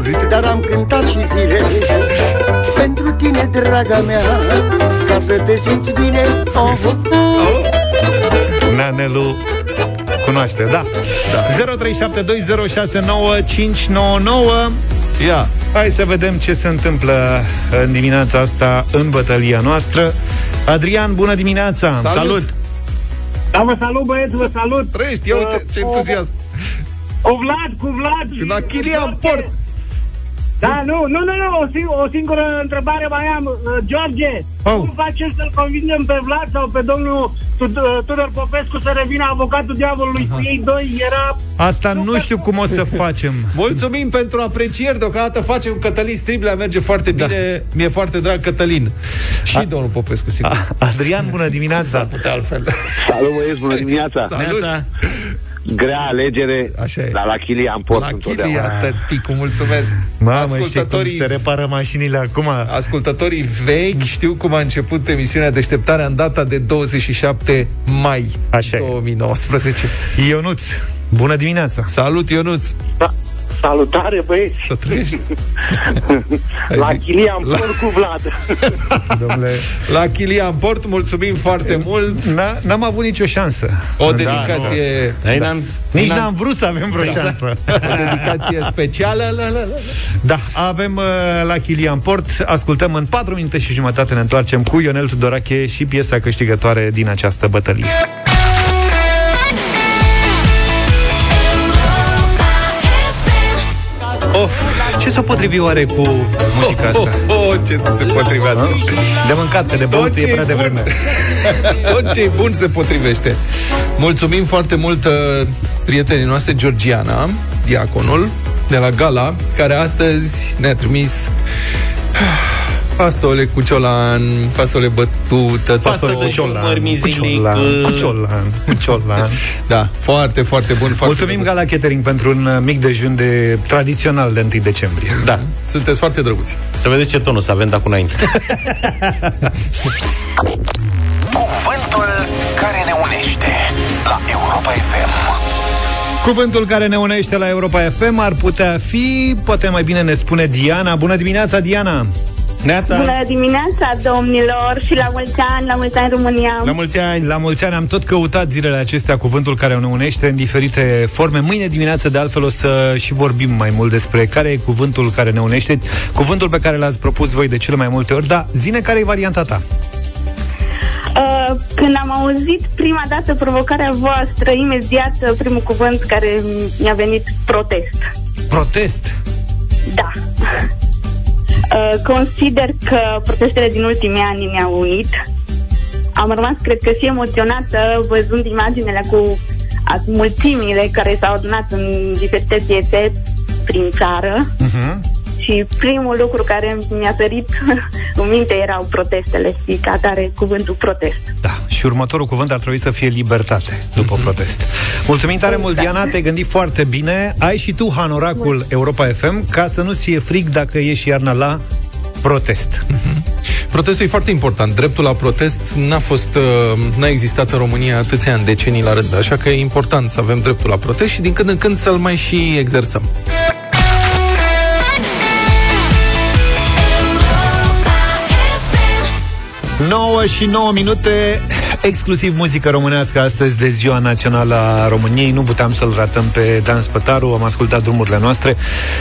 Zice? dar am cântat și zile. Pentru tine, draga mea, ca să te simți bine. Oh, oh. Nea Nelu cunoaște, da, da. 0372069599 Ia, Hai să vedem ce se întâmplă în dimineața asta în bătălia noastră Adrian, bună dimineața! Salut! Salut! Da, vă salut, băieți, vă salut! trăiești, ia uite ce entuziasm. Cu Vlad, cu Vlad! Când a Chilian Port. Da, nu, nu, nu, nu, o, sing- o singură întrebare mai am. Uh, George, oh. cum facem să-l convingem pe Vlad sau pe domnul Tud- uh, Tudor Popescu să revină avocatul diavolului cu ei doi? Era... Asta nu știu cum o să facem. Mulțumim pentru aprecieri, deocamdată facem Cătălin Striblea, merge foarte bine, da. mi-e foarte drag Cătălin. Și A- domnul Popescu, sigur. Adrian, bună dimineața! putea altfel. Salut, băieți, bună dimineața! Salut! Grea alegere, Așa e. dar la Chilian port La întotdeauna. Chilia, tăticu, mulțumesc. Mamă, știi cum se repară mașinile acum? Ascultătorii vechi știu cum a început emisiunea Deșteptarea în data de 27 mai Așa 2019. Ionuț, bună dimineața! Salut, Ionuț! Da. Salutare, băieți! Să trăiești! la zic. Chilian La- port cu Vlad. Domnule, La Chilian Port, mulțumim foarte mult! N- n-am avut nicio șansă. O Da, dedicație... Noi da. n-am- Nici n-am- n-am vrut să avem vreo Exact. șansă. O dedicație specială la, la, la. Da, avem uh, la Chilian Port. Ascultăm în 4 minute și jumătate ne întoarcem cu Ionel Tudorache și piesa câștigătoare din această bătălie. Of, ce s-o potrivi oare cu muzica asta? Oh, oh, ce să se potrivească. De mâncat, că de băut Tot e ce prea e devreme. bun. Tot ce e bun se potrivește. Mulțumim foarte mult uh, prietenii noastre, Georgiana, diaconul, de la Gala, care astăzi ne-a trimis fasole cu ciolan, fasole bătută, Fasole fasole cu ciolan, Cu ciolan, cu ciolan, cu ciolan. Da, foarte, foarte bun. Foarte Mulțumim drăguț. Gala Catering pentru un uh, mic dejun de tradițional de 1 decembrie. Da. Sunteți foarte drăguți. Să vedeți ce tonul să avem de acum înainte. Cuvântul care ne unește la Europa FM. Cuvântul care ne unește la Europa FM ar putea fi, poate mai bine ne spune Diana. Bună dimineața, Diana! Neața! Bună dimineața, domnilor, și la mulți ani, la mulți ani România. La mulți ani! La mulți ani am tot căutat zilele acestea cuvântul care ne unește în diferite forme. Mâine dimineață, de altfel, o să și vorbim mai mult despre care e cuvântul care ne unește, cuvântul pe care l-ați propus voi de cele mai multe ori, dar zine care e varianta ta. Uh, când am auzit prima dată provocarea voastră, imediat uh, primul cuvânt care mi-a venit, protest. Protest! Da. Uh, consider că protestele din ultimii ani ne-au unit. Am rămas, cred că, și emoționată văzând imaginele cu a- mulțimile care s-au adunat în diferite piețe prin țară. Uh-huh. Și primul lucru care mi-a sărit în minte erau protestele și ca tare cuvântul protest. Da, și următorul cuvânt ar trebui să fie libertate, după protest. Mulțumim tare mult, Diana, te-ai gândit foarte bine. Ai și tu hanoracul Europa FM ca să nu-ți fie fric dacă ieși iarna la protest. Protestul e foarte important. Dreptul la protest n-a fost, uh, n-a existat în România atâția ani, decenii la rând, așa că e important să avem dreptul la protest și din când în când să-l mai și exersăm. 9 și 9 minute Exclusiv muzică românească astăzi de Ziua Națională a României Nu puteam să-l ratăm pe Dan Spătaru Am ascultat drumurile noastre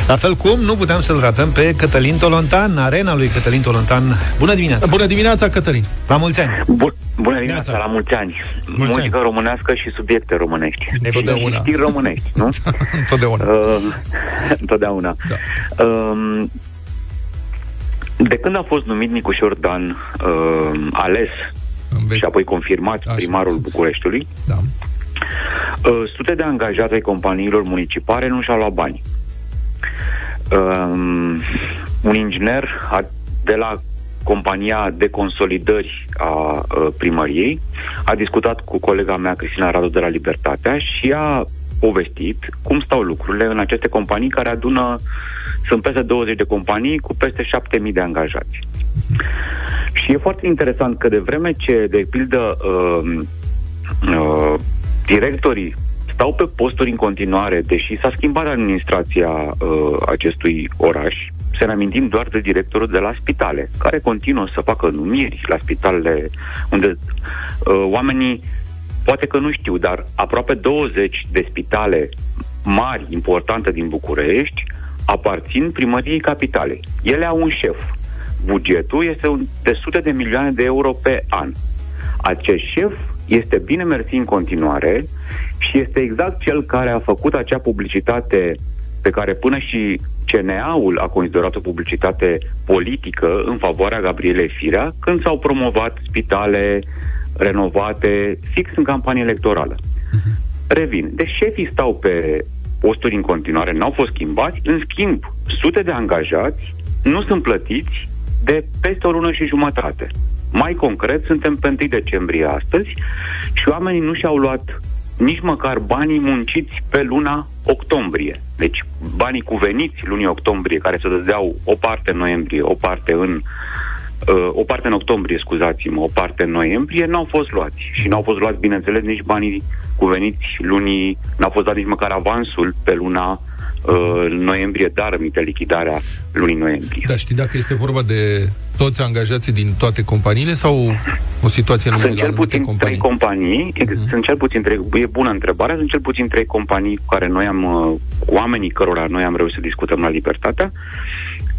La fel cum nu puteam să-l ratăm pe Cătălin Tolontan Arena lui Cătălin Tolontan Bună dimineața! Bună dimineața, Cătălin! La mulți ani! Bun, bună dimineața, la mulți ani. Mulți Muzică românească și subiecte românești. Întotdeauna. Și știri românești, nu? Întotdeauna. Uh, întotdeauna. Da. Uh, de când a fost numit Nicușor Dan uh, ales și apoi confirmat Așa. primarul Bucureștiului, da. uh, sute de angajați ai companiilor municipale nu și-au luat bani. Uh, un inginer a, de la compania de consolidări a uh, primăriei a discutat cu colega mea Cristina Radu de la Libertatea și a povestit cum stau lucrurile în aceste companii care adună, sunt peste 20 de companii cu peste 7000 de angajați. Și e foarte interesant că de vreme ce, de pildă, uh, uh, directorii stau pe posturi în continuare, deși s-a schimbat administrația uh, acestui oraș, să ne amintim doar de directorul de la spitale, care continuă să facă numiri la spitalele unde uh, oamenii poate că nu știu, dar aproape 20 de spitale mari, importante din București, aparțin primăriei capitalei. Ele au un șef. Bugetul este un- de sute de milioane de euro pe an. Acest șef este bine mersi în continuare și este exact cel care a făcut acea publicitate pe care până și CNA-ul a considerat o publicitate politică în favoarea Gabrielei Firea când s-au promovat spitale renovate fix în campanie electorală. Revin. Deci șefii stau pe posturi în continuare, n-au fost schimbați, în schimb, sute de angajați nu sunt plătiți de peste o lună și jumătate. Mai concret, suntem pe 1 decembrie astăzi și oamenii nu și-au luat nici măcar banii munciți pe luna octombrie. Deci banii cuveniți lunii octombrie, care se dădeau o parte în noiembrie, o parte în uh, o parte în octombrie, scuzați-mă, o parte în noiembrie, n-au fost luați. Și n-au fost luați, bineînțeles, nici banii cuveniți lunii, n-au fost dat nici măcar avansul pe luna uh, noiembrie, dar aminte lichidarea lunii noiembrie. Dar știi dacă este vorba de toți angajații din toate companiile sau o situație numai Sunt la cel anumite puțin trei companii? companii, uh-huh. sunt cel puțin trei, e bună întrebarea, sunt cel puțin trei companii cu care noi am, uh, cu oamenii cărora noi am reușit să discutăm la Libertatea,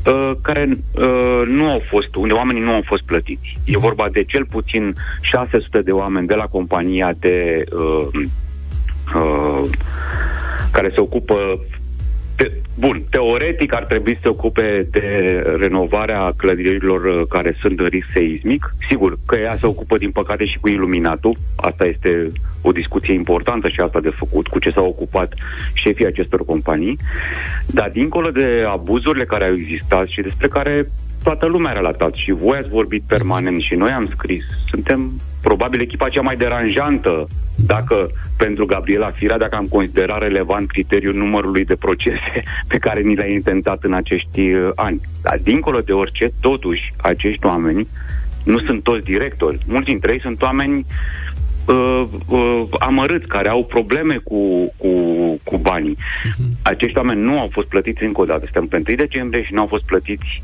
uh, care uh, nu au fost, unde oamenii nu au fost plătiți. E vorba de cel puțin 600 de oameni de la compania de uh, uh, care se ocupă te, bun, teoretic ar trebui să se ocupe de renovarea clădirilor uh, care sunt în risc seismic. Sigur că ea se ocupă, din păcate, și cu iluminatul. Asta este o discuție importantă și asta de făcut, cu ce s-au ocupat șefii acestor companii. Dar dincolo de abuzurile care au existat și despre care toată lumea a relatat și voi ați vorbit permanent și noi am scris, suntem probabil echipa cea mai deranjantă dacă pentru Gabriela Firea, dacă am considerat relevant criteriul numărului de procese pe care ni le-a intentat în acești uh, ani. Dar dincolo de orice, totuși, acești oameni nu sunt toți directori. Mulți dintre ei sunt oameni uh, uh, amărâți, care au probleme cu, cu, cu banii. Acești oameni nu au fost plătiți încă o dată. Suntem pe 1 decembrie și nu au fost plătiți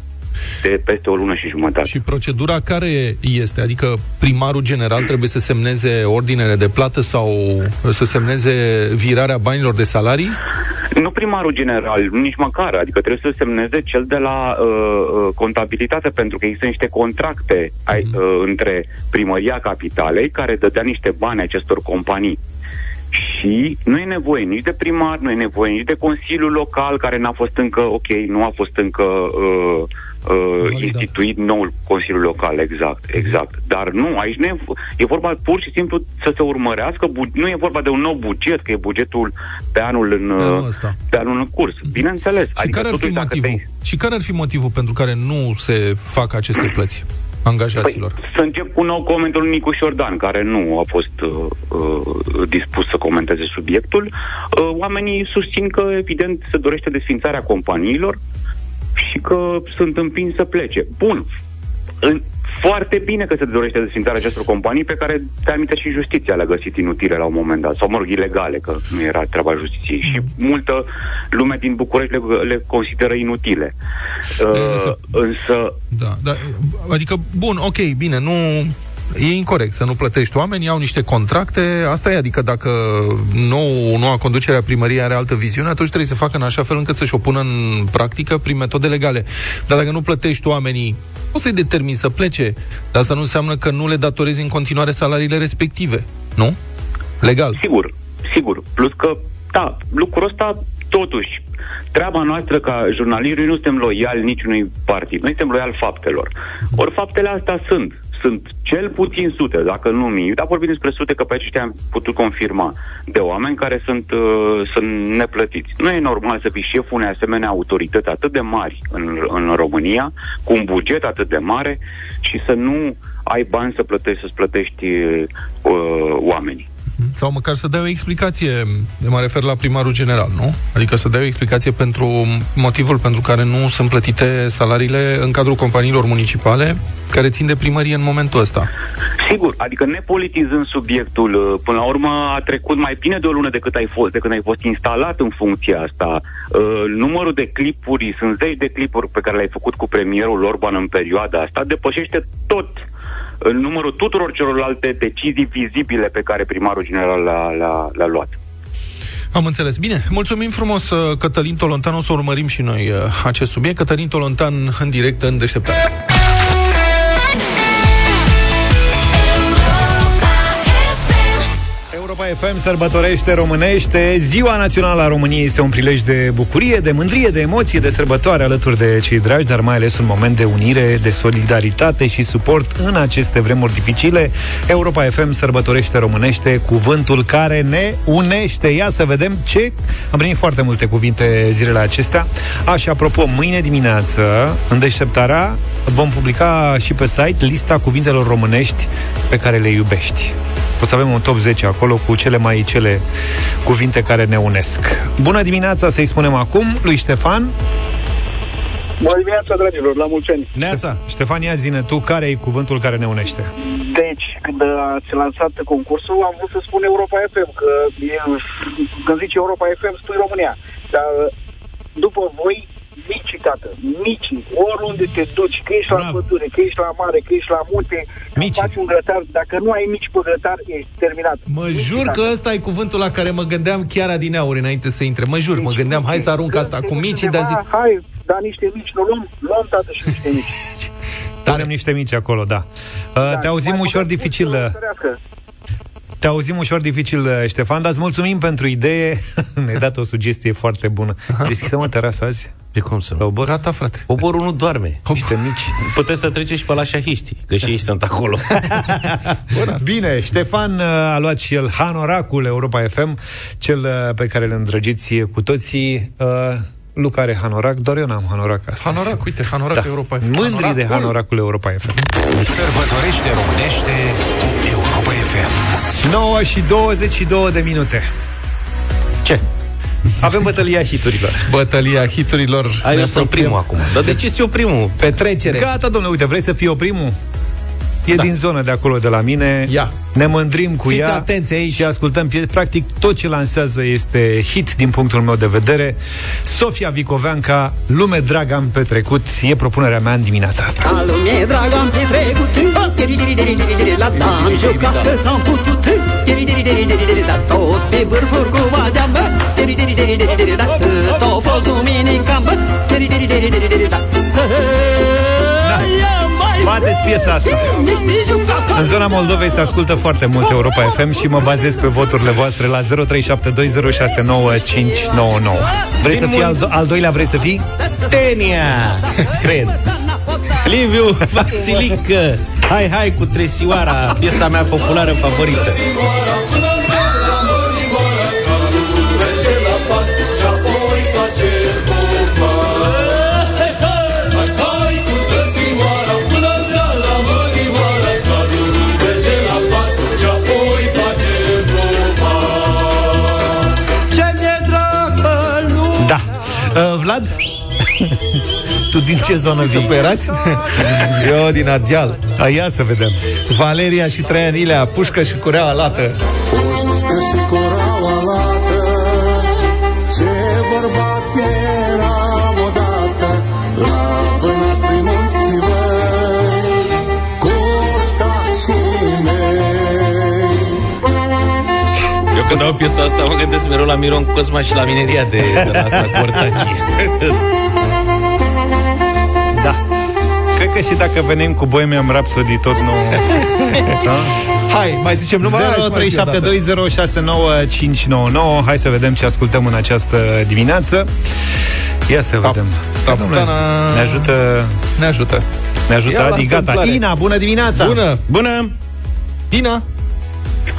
de peste o lună și jumătate. Și procedura care este? Adică primarul general trebuie să semneze ordinele de plată sau să semneze virarea banilor de salarii? Nu primarul general, nici măcar, adică trebuie să semneze cel de la uh, uh, contabilitate, pentru că există niște contracte ai, uh, între primăria capitalei care dădea niște bani acestor companii. Și nu e nevoie nici de primar, nu e nevoie nici de Consiliul Local, care n-a fost încă, ok, nu a fost încă uh, uh, instituit noul Consiliu Local, exact, exact. Dar nu, aici nu e, e vorba pur și simplu să se urmărească, bu- nu e vorba de un nou buget, că e bugetul pe anul în, Anul uh, ăsta. pe anul în curs. Bineînțeles. Și care ar fi totuși, dacă motivul? te- Și care ar fi motivul pentru care nu se fac aceste plăți angajaților? Să încep cu nou comentul lui Nicu Șordan, care nu a fost uh, uh, dispus să comenteze subiectul. Uh, oamenii susțin că, evident, se dorește desfințarea companiilor și că sunt împinși să plece. Bun. În, foarte bine că se dorește desfințarea acestor companii pe care, te aminte, și justiția le-a găsit inutile la un moment dat, sau, mă rog, ilegale, că nu era treaba justiției. Și multă lume din București le, le consideră inutile. Uh, însă, Da, da, adică, bun, ok, bine, nu... E incorrect să nu plătești oamenii, au niște contracte, asta e, adică dacă nou, noua conducere a primăriei are altă viziune, atunci trebuie să facă în așa fel încât să-și o pună în practică prin metode legale. Dar dacă nu plătești oamenii, o să-i determini să plece, dar asta nu înseamnă că nu le datorezi în continuare salariile respective, nu? Legal. Sigur, sigur. Plus că, da, lucrul ăsta, totuși, treaba noastră ca jurnaliști, noi nu suntem loiali niciunui partid, noi suntem loiali faptelor. Ori faptele astea sunt. Sunt cel puțin sute, dacă nu mii, dar vorbim despre sute, că pe aceștia am putut confirma, de oameni care sunt, uh, sunt neplătiți. Nu e normal să fii șeful unei asemenea autorități atât de mari în, în România, cu un buget atât de mare și să nu ai bani să plătești, să-ți plătești uh, oamenii. Sau măcar să dai o explicație, mă refer la primarul general, nu? Adică să dai o explicație pentru motivul pentru care nu sunt plătite salariile în cadrul companiilor municipale care țin de primărie în momentul ăsta. Sigur, adică nepolitizând subiectul, uh, până la urmă a trecut mai bine de o lună decât ai fost, de când ai fost instalat în funcția asta. Uh, numărul de clipuri, sunt zeci de clipuri pe care le-ai făcut cu premierul Orban în perioada asta, depășește tot uh, numărul tuturor celorlalte decizii vizibile pe care primarul general le-a, le-a, le-a luat. Am înțeles. Bine, mulțumim frumos, uh, Cătălin Tolontan. O să urmărim și noi uh, acest subiect. Cătălin Tolontan în direct în deșteptare. Europa FM sărbătorește românește. Ziua Națională a României este un prilej de bucurie, de mândrie, de emoție, de sărbătoare alături de cei dragi, dar mai ales un moment de unire, de solidaritate și suport în aceste vremuri dificile. Europa FM sărbătorește românește cuvântul care ne unește. Ia să vedem ce... Am primit foarte multe cuvinte zilele acestea. Așa, apropo, mâine dimineață, în deșteptarea, vom publica și pe site lista cuvintelor românești pe care le iubești. O să avem un top 10 acolo cu cele mai cele cuvinte care ne unesc. Bună dimineața, să-i spunem acum, lui Ștefan. Bună dimineața, dragilor, la mulți ani. Neața. Ștefan, ia zine tu, care e cuvântul care ne unește? Deci, când ați lansat concursul, am vrut să spun Europa FM, că e, când zici Europa FM, spui România. Dar după voi, mici, tată, mici, oriunde te duci, că ești la pădure, că ești la mare, că ești la munte, mici. faci un grătar, dacă nu ai mici pe grătar, ești terminat. Mă jur că ăsta e cuvântul la care mă gândeam chiar adineauri înainte să intre. Mă jur, mă gândeam, hai să arunc asta cu micii, dar zic... Hai, da, niște mici, nu luăm, luăm, tată, și niște mici. Punem niște mici acolo, da. Uh, te auzim ușor dificil. Uh, Te auzim ușor dificil, uh, Ștefan, dar îți mulțumim pentru idee. Ne-ai dat o sugestie foarte bună. Deschisă-mă terasa azi. Pe cum să nu? Obor? Gata, frate. Oborul nu doarme. Niște mici. Puteți să treceți și pe la șahiști, că și ei sunt acolo. Bine, Ștefan uh, a luat și el hanoracul Europa FM, cel uh, pe care îl îndrăgiți cu toții. Uh, Luca are hanorac, doar eu n-am hanorac astăzi. Hanorac, uite, hanorac Da. Europa FM. Mândri Hanorac, de bun. hanoracul Europa FM. Sărbătorește românește cu Europa FM. 9 și 22 de minute. Ce? Avem bătălia hiturilor. Bătălia hiturilor. Ai, Ne eu sunt apropiem. primul acum. Dar de ce sunt eu primul? Petrecere. Gata, domnule, uite, vrei să fii o primul? E da. din zona de acolo de la mine. Ia. Ne mândrim cu Fiți ea. atenți aici. Și ascultăm pie- Practic, tot ce lansează este hit din punctul meu de vedere. Sofia Vicoveanca, Lume dragă am petrecut, e propunerea mea în dimineața asta. A lumii dragă am petrecut Tiri-diri-diri-diri-diri, La da am jucat cât am putut Tiri-diri-diri-diri-diri, La tot pe vârfuri cu badeam bă Tiri-diri-diri-diri-diri, La cât au fost duminica bă Tiri-diri-diri-diri-diri, La Bateți piesa asta. În zona Moldovei se ascultă foarte mult Europa FM și mă bazez pe voturile voastre la 0372069599. Vrei să fii al, do- al doilea, vrei să fii? Tenia! Cred. Liviu Vasilică! Hai, hai cu tresioara, piesa mea populară favorită. Vlad? tu din ce zonă vii? Superați? Eu din Ardeal. A, ia să vedem. Valeria și Traian Ilea, pușcă și cureaua lată. Pușcă și când dau piesa asta mă gândesc mereu la Miron Cosma și la mineria de, de la asta Cortacii. Da. Cred că și dacă venim cu Bohemian Rhapsody tot nu... da? Hai, mai zicem numai hai, 0372069599 Hai să vedem ce ascultăm în această dimineață Ia să vedem tap, Domnule, tana. Ne ajută Ne ajută. Ne ajută Ia la Adi, gata întâmplare. Ina, bună dimineața Bună! Bună! Ina!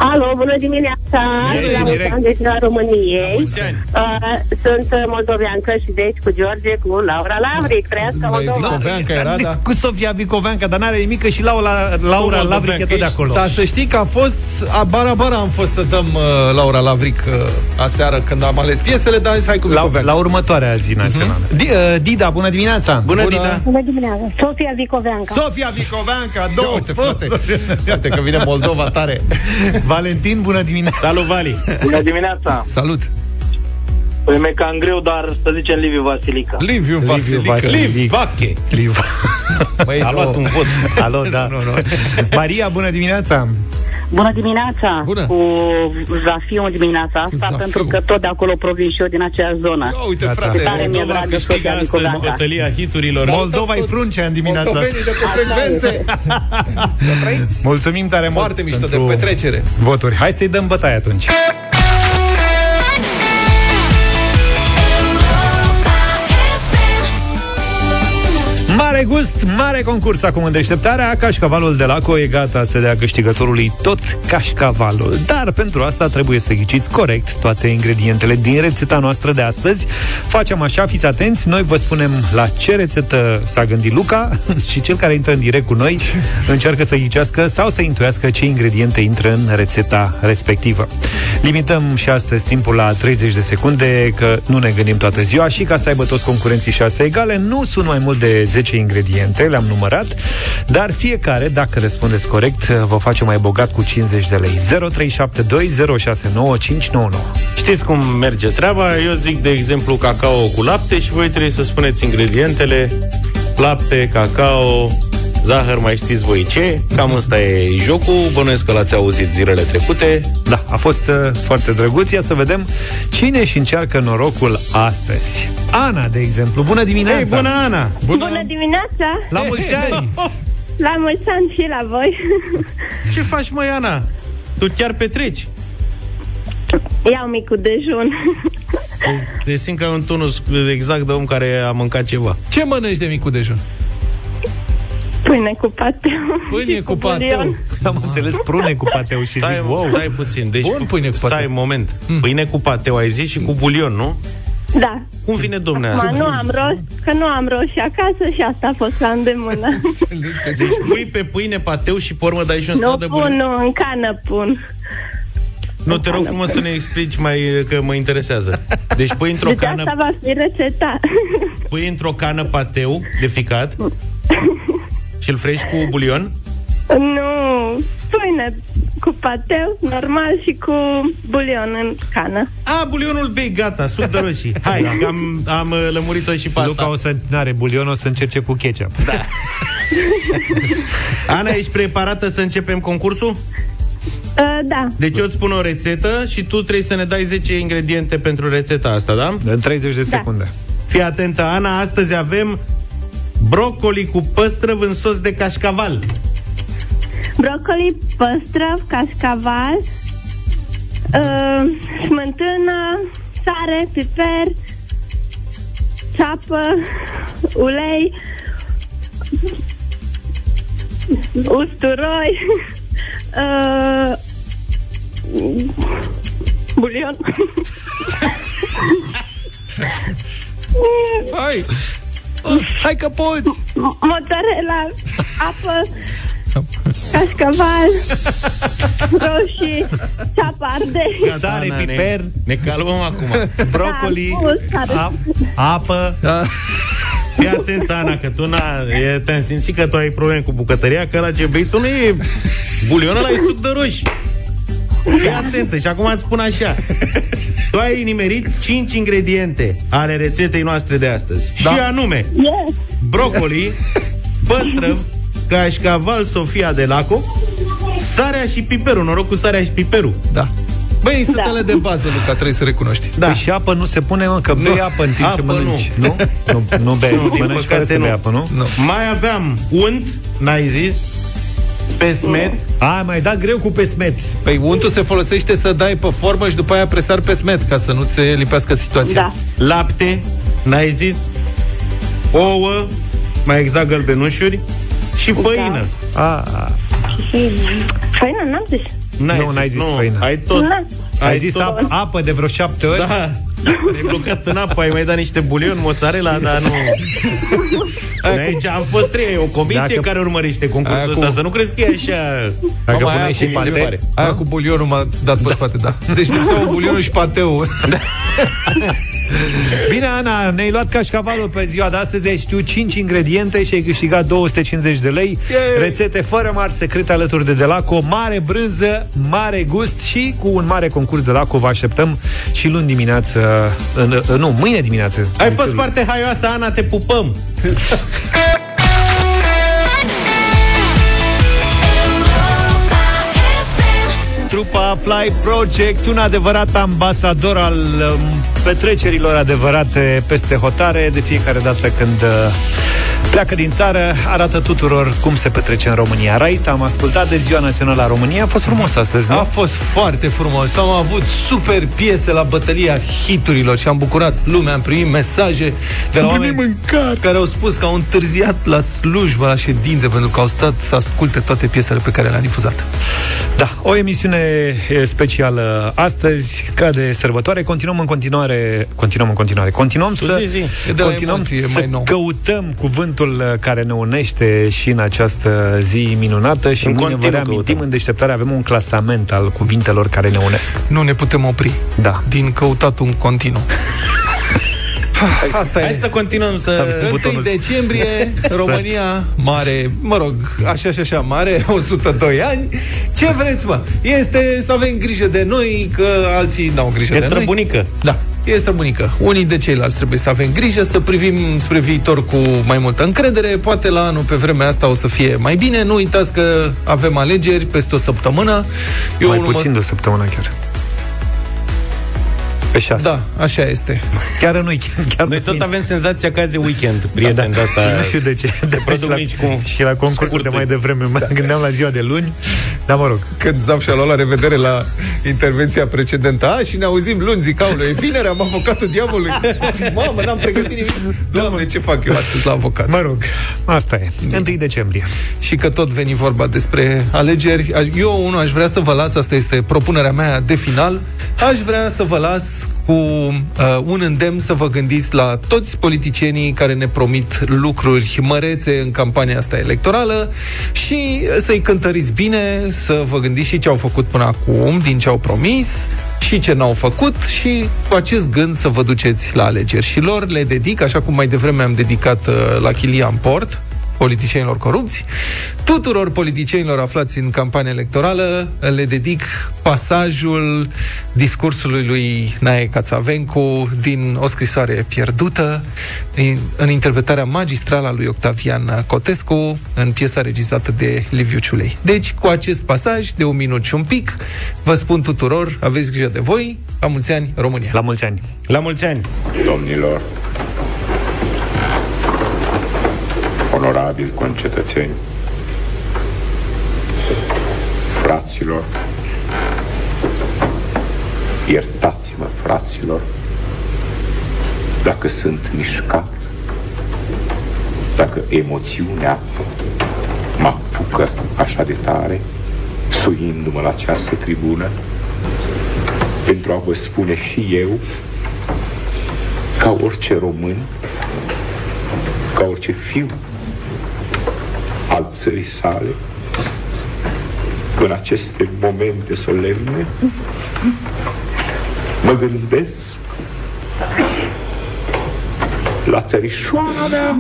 Alo, bună dimineața! Ești La în mulți direct. ani de ziua României. mulți ani. Uh, sunt uh, moldoveancă și deci cu George, cu Laura Lavric. Trăiască Moldova! Vicoveanca era, da? Cu Sofia Bicoveanca, dar n-are nimic că și Laura, Laura Lavric e tot de acolo Dar să știi că a fost a bara bara am fost să dăm uh, Laura Lavric uh, aseară când am ales piesele, dar am zis hai cu la, Vicoveanca. la următoarea zi națională Mhm. Di, uh, Dida, bună dimineața Bună, Dida! Bună dimineața! Sofia Vicoveanca. Sofia Bicoveanca, două Uite, frate, uite că vine Moldova tare. Valentin, bună dimineața Salut, Vali! Bună dimineața! Salut! Păi mi-e cam greu, dar să zicem Liviu Vasilica. Liviu Vasilică. Vasilic. Liv Vache! Liv. Băi, A nu. luat un vot. Alo, da. Nu, nu. Maria, bună dimineața Bună dimineața! Bună. Cu Zafiu în dimineața asta, Zafiu. pentru că tot de acolo provin și eu din aceeași zonă. Ia uite, Gata. frate, Tare mi-e Moldova dragă câștigă Soția astăzi Nicolanca. bătălia hiturilor. Moldova e fruncea în dimineața asta. Moldovenii de pe frecvențe. Să trăiți. Mulțumim tare mult Foarte mișto de pentru petrecere. Voturi. Hai să-i dăm bătaie atunci. Mare gust, mare concurs acum în deșteptarea. Cașcavalul de Laco e gata să dea câștigătorului tot cașcavalul. Dar pentru asta trebuie să ghiciți corect toate ingredientele din rețeta noastră de astăzi. Facem așa, fiți atenți, noi vă spunem la ce rețetă s-a gândit Luca Și cel care intră în direct cu noi încearcă să ghicească sau să intuiască ce ingrediente intră în rețeta respectivă. Limităm și astăzi timpul la 30 de secunde Că nu ne gândim toată ziua Și ca să aibă toți concurenții șase egale Nu sunt mai mult de 10 ingrediente, le-am numărat Dar fiecare, dacă răspundeți corect Vă face mai bogat cu 50 de lei. 0372069599 Știți cum merge treaba? Eu zic, de exemplu, cacao cu lapte și voi trebuie să spuneți ingredientele. Lapte, cacao, zahăr, mai știți voi ce. Cam ăsta e jocul. Bănuiesc că l-ați auzit zilele trecute. Da, a fost uh, foarte drăguț Ia să vedem cine și încearcă norocul astăzi Ana, de exemplu, bună dimineața Ei, bună, Ana! Bună, Bună dimineața! La mulți ani! La mulți ani și la voi! Ce faci, măi, Ana? Tu chiar petreci? Iau micul dejun. Te simt ca un tunus exact de om care a mâncat ceva. Ce mănânci de micul dejun? Pâine cu pateu. Pâine cu bulion. pateu. Am înțeles prune cu pateu și Stai, zic, wow. stai puțin. Deci, Bun, pâine cu stai pateu. un moment. Pâine cu pateu ai zis și cu bulion, nu? Da. Cum vine domne Acum asta? nu am rost, că nu am roșii acasă și asta a fost la îndemână. Deci pui pe pâine pateu și pe urmă dai și un nu strat de pun, bulion? nu, în cană pun. Nu, te rog frumos să ne explici mai, că mă interesează. Deci pui într-o Deci cană, asta va fi rețeta. pui într-o cană pateu de ficat și îl frești cu bulion? nu, pâine cu pateu, normal, și cu bulion în cană. A, bulionul bei, gata, suc de roșii. Hai, că am, am uh, lămurit-o și pe Luca asta. o să, n-are bulion, o să încerce cu ketchup Da. Ana, ești preparată să începem concursul? Uh, da, Deci eu îți spun o rețetă și tu trebuie să ne dai 10 ingrediente pentru rețeta asta, da? În 30 de secunde Fii atentă, Ana, astăzi avem brocoli cu păstrăv în sos de cașcaval. brocoli, păstrăv, cașcaval, uh, smântână, sare, piper, ceapă, ulei, usturoi, uh, bulion. Hai! Hai că poți! mozzarella, apă, cașcaval, roșii, ceapă ardei. Gata, Sare, Ana, piper. Ne, ne calmăm acum. Brocoli, Da, mult sare. ap- apă Fii atent, Ana, că tu n-a, e, te-am simțit că tu ai probleme cu bucătăria, că la ce bei tu nu e bulion, ăla e suc de roșii. Fii atentă și acum îți spun așa. Tu ai nimerit 5 ingrediente ale rețetei noastre de astăzi. Da. Și anume, Yes. brocoli, păstrăv, cașcaval Sofia de Laco, sarea și piperul. Noroc cu sarea și piperul. Da. Băi, insetele Da. de bază, Luca, trebuie să recunoști. da. Păi și apă nu se pune, mă, că bei apă în timp ce Apă mănânci Nu? Nu, nu bei, Nu, din mănânci fără păcate să nu. bei apă, nu? Nu. Mai aveam unt, n-ai zis, pesmet, Ai mai dat greu cu pesmet Păi untul se folosește să dai pe formă și după aia presar pe smet, ca să nu se lipească situația. Da. lapte, n-ai zis, ouă, mai exact gălbenușuri și făină. A, Făină, n-am zis. N-ai Nu, n-ai zis făină. Ai tot. Na. ai zis tot- apă, apă de vreo șapte ori? Da. Ai blocat în apă, ai mai dat niște bulion, mozzarella, dar nu... De aici am fost trei, o comisie Dacă- care urmărește concursul Aia ăsta, cu- să nu crezi că e așa... Dacă Mama, aia puneai și cu mi se pate pare. Aia cu bulionul m-a dat pe spate, da. Deci lipseau bulionul și pateu. Bine, Ana, ne-ai luat cașcavalul pe ziua de astăzi Ai știut 5 ingrediente și ai câștigat 250 de lei Yay! Rețete fără mari secrete alături de Delaco Mare brânză, mare gust Și cu un mare concurs Delaco Vă așteptăm și luni dimineață în, în, Nu, mâine dimineață Ai fost foarte haioasă, Ana, te pupăm! Grupa Fly Project, un adevărat ambasador al um, petrecerilor adevărate peste hotare, de fiecare dată când uh, pleacă din țară, arată tuturor cum se petrece în România. Raisa, am ascultat de Ziua Națională a României, a fost frumos astăzi, nu? A fost foarte frumos. Am avut super piese la bătălia hiturilor și am bucurat lumea, am primit mesaje de la Am oameni primit care au spus că au întârziat la slujbă, la ședințe, pentru că au stat să asculte toate piesele pe care le-am difuzat. Da, o emisiune e, specială astăzi, ca de sărbătoare. Continuăm în continuare, continuăm în continuare. Continuăm Tu să zi, zi. E de la continuăm emoții, e să mai nou. căutăm cuvântul care ne unește și în această zi minunată și În mâine vă continuu reamintim căutăm. în deșteptare avem un clasament al cuvintelor care ne unesc. Nu ne putem opri Da. din căutatul în continuu. Asta Hai e. să continuăm să... 1 decembrie, România mare, mă rog, așa și așa mare, 102 ani. Ce vreți, mă? Este să avem grijă de noi, că alții n-au grijă E de noi. străbunică. Da, e străbunică. Unii de ceilalți trebuie să avem grijă, să privim spre viitor cu mai multă încredere. Poate la anul pe vremea asta o să fie mai bine. Nu uitați că avem alegeri peste o săptămână. Eu mai unul mă- puțin de o săptămână chiar. Pe șase. Da, așa este. Chiar în weekend. Chiar Noi să tot fim- avem senzația că azi e weekend, prieten, de asta... Nu știu de ce. Se De și produc la, mici cum... și la concursul de mai devreme mă gândeam la ziua de luni, dar mă rog. Când Zaf și-a luat la revedere la intervenția precedentă A, și ne auzim luni, zic, aulă, e vineri, am avocatul diavolului. Zic, Mamă, n-am pregătit nimic. Doamne, ce fac eu astăzi la avocat? Mă rog, asta e. 1 decembrie. Și că tot veni vorba despre alegeri, aș- eu, unul, aș vrea să vă las, asta este propunerea mea de final, aș vrea să vă las cu uh, un îndemn să vă gândiți la toți politicienii care ne promit lucruri mărețe în campania asta electorală și să-i cântăriți bine, să vă gândiți și ce au făcut până acum, din ce au promis, și ce n-au făcut și cu acest gând să vă duceți la alegeri. Și lor le dedic, așa cum mai devreme am dedicat uh, la Chilian Port, politicienilor corupți. Tuturor politicienilor aflați în campania electorală le dedic pasajul discursului lui Nae Cațavencu din O scrisoare pierdută în, în interpretarea magistrală a lui Octavian Cotescu în piesa regizată de Liviu Ciulei. Deci, cu acest pasaj de un minut și un pic, vă spun tuturor, aveți grijă de voi, la mulți ani, România! La mulți ani! La mulți ani! Domnilor, onorabili concetățeni, fraților, iertați-mă, fraților, dacă sunt mișcat, dacă emoțiunea mă apucă așa de tare, suindu-mă la această tribună, pentru a vă spune și eu, ca orice român, ca orice fiu al țării sale, în aceste momente solemne, mă gândesc la țărișoara mea,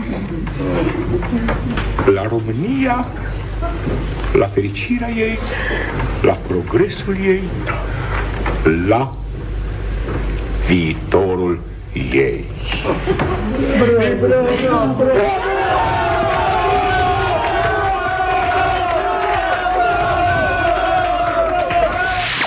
la România, la fericirea ei, la progresul ei, la viitorul ei.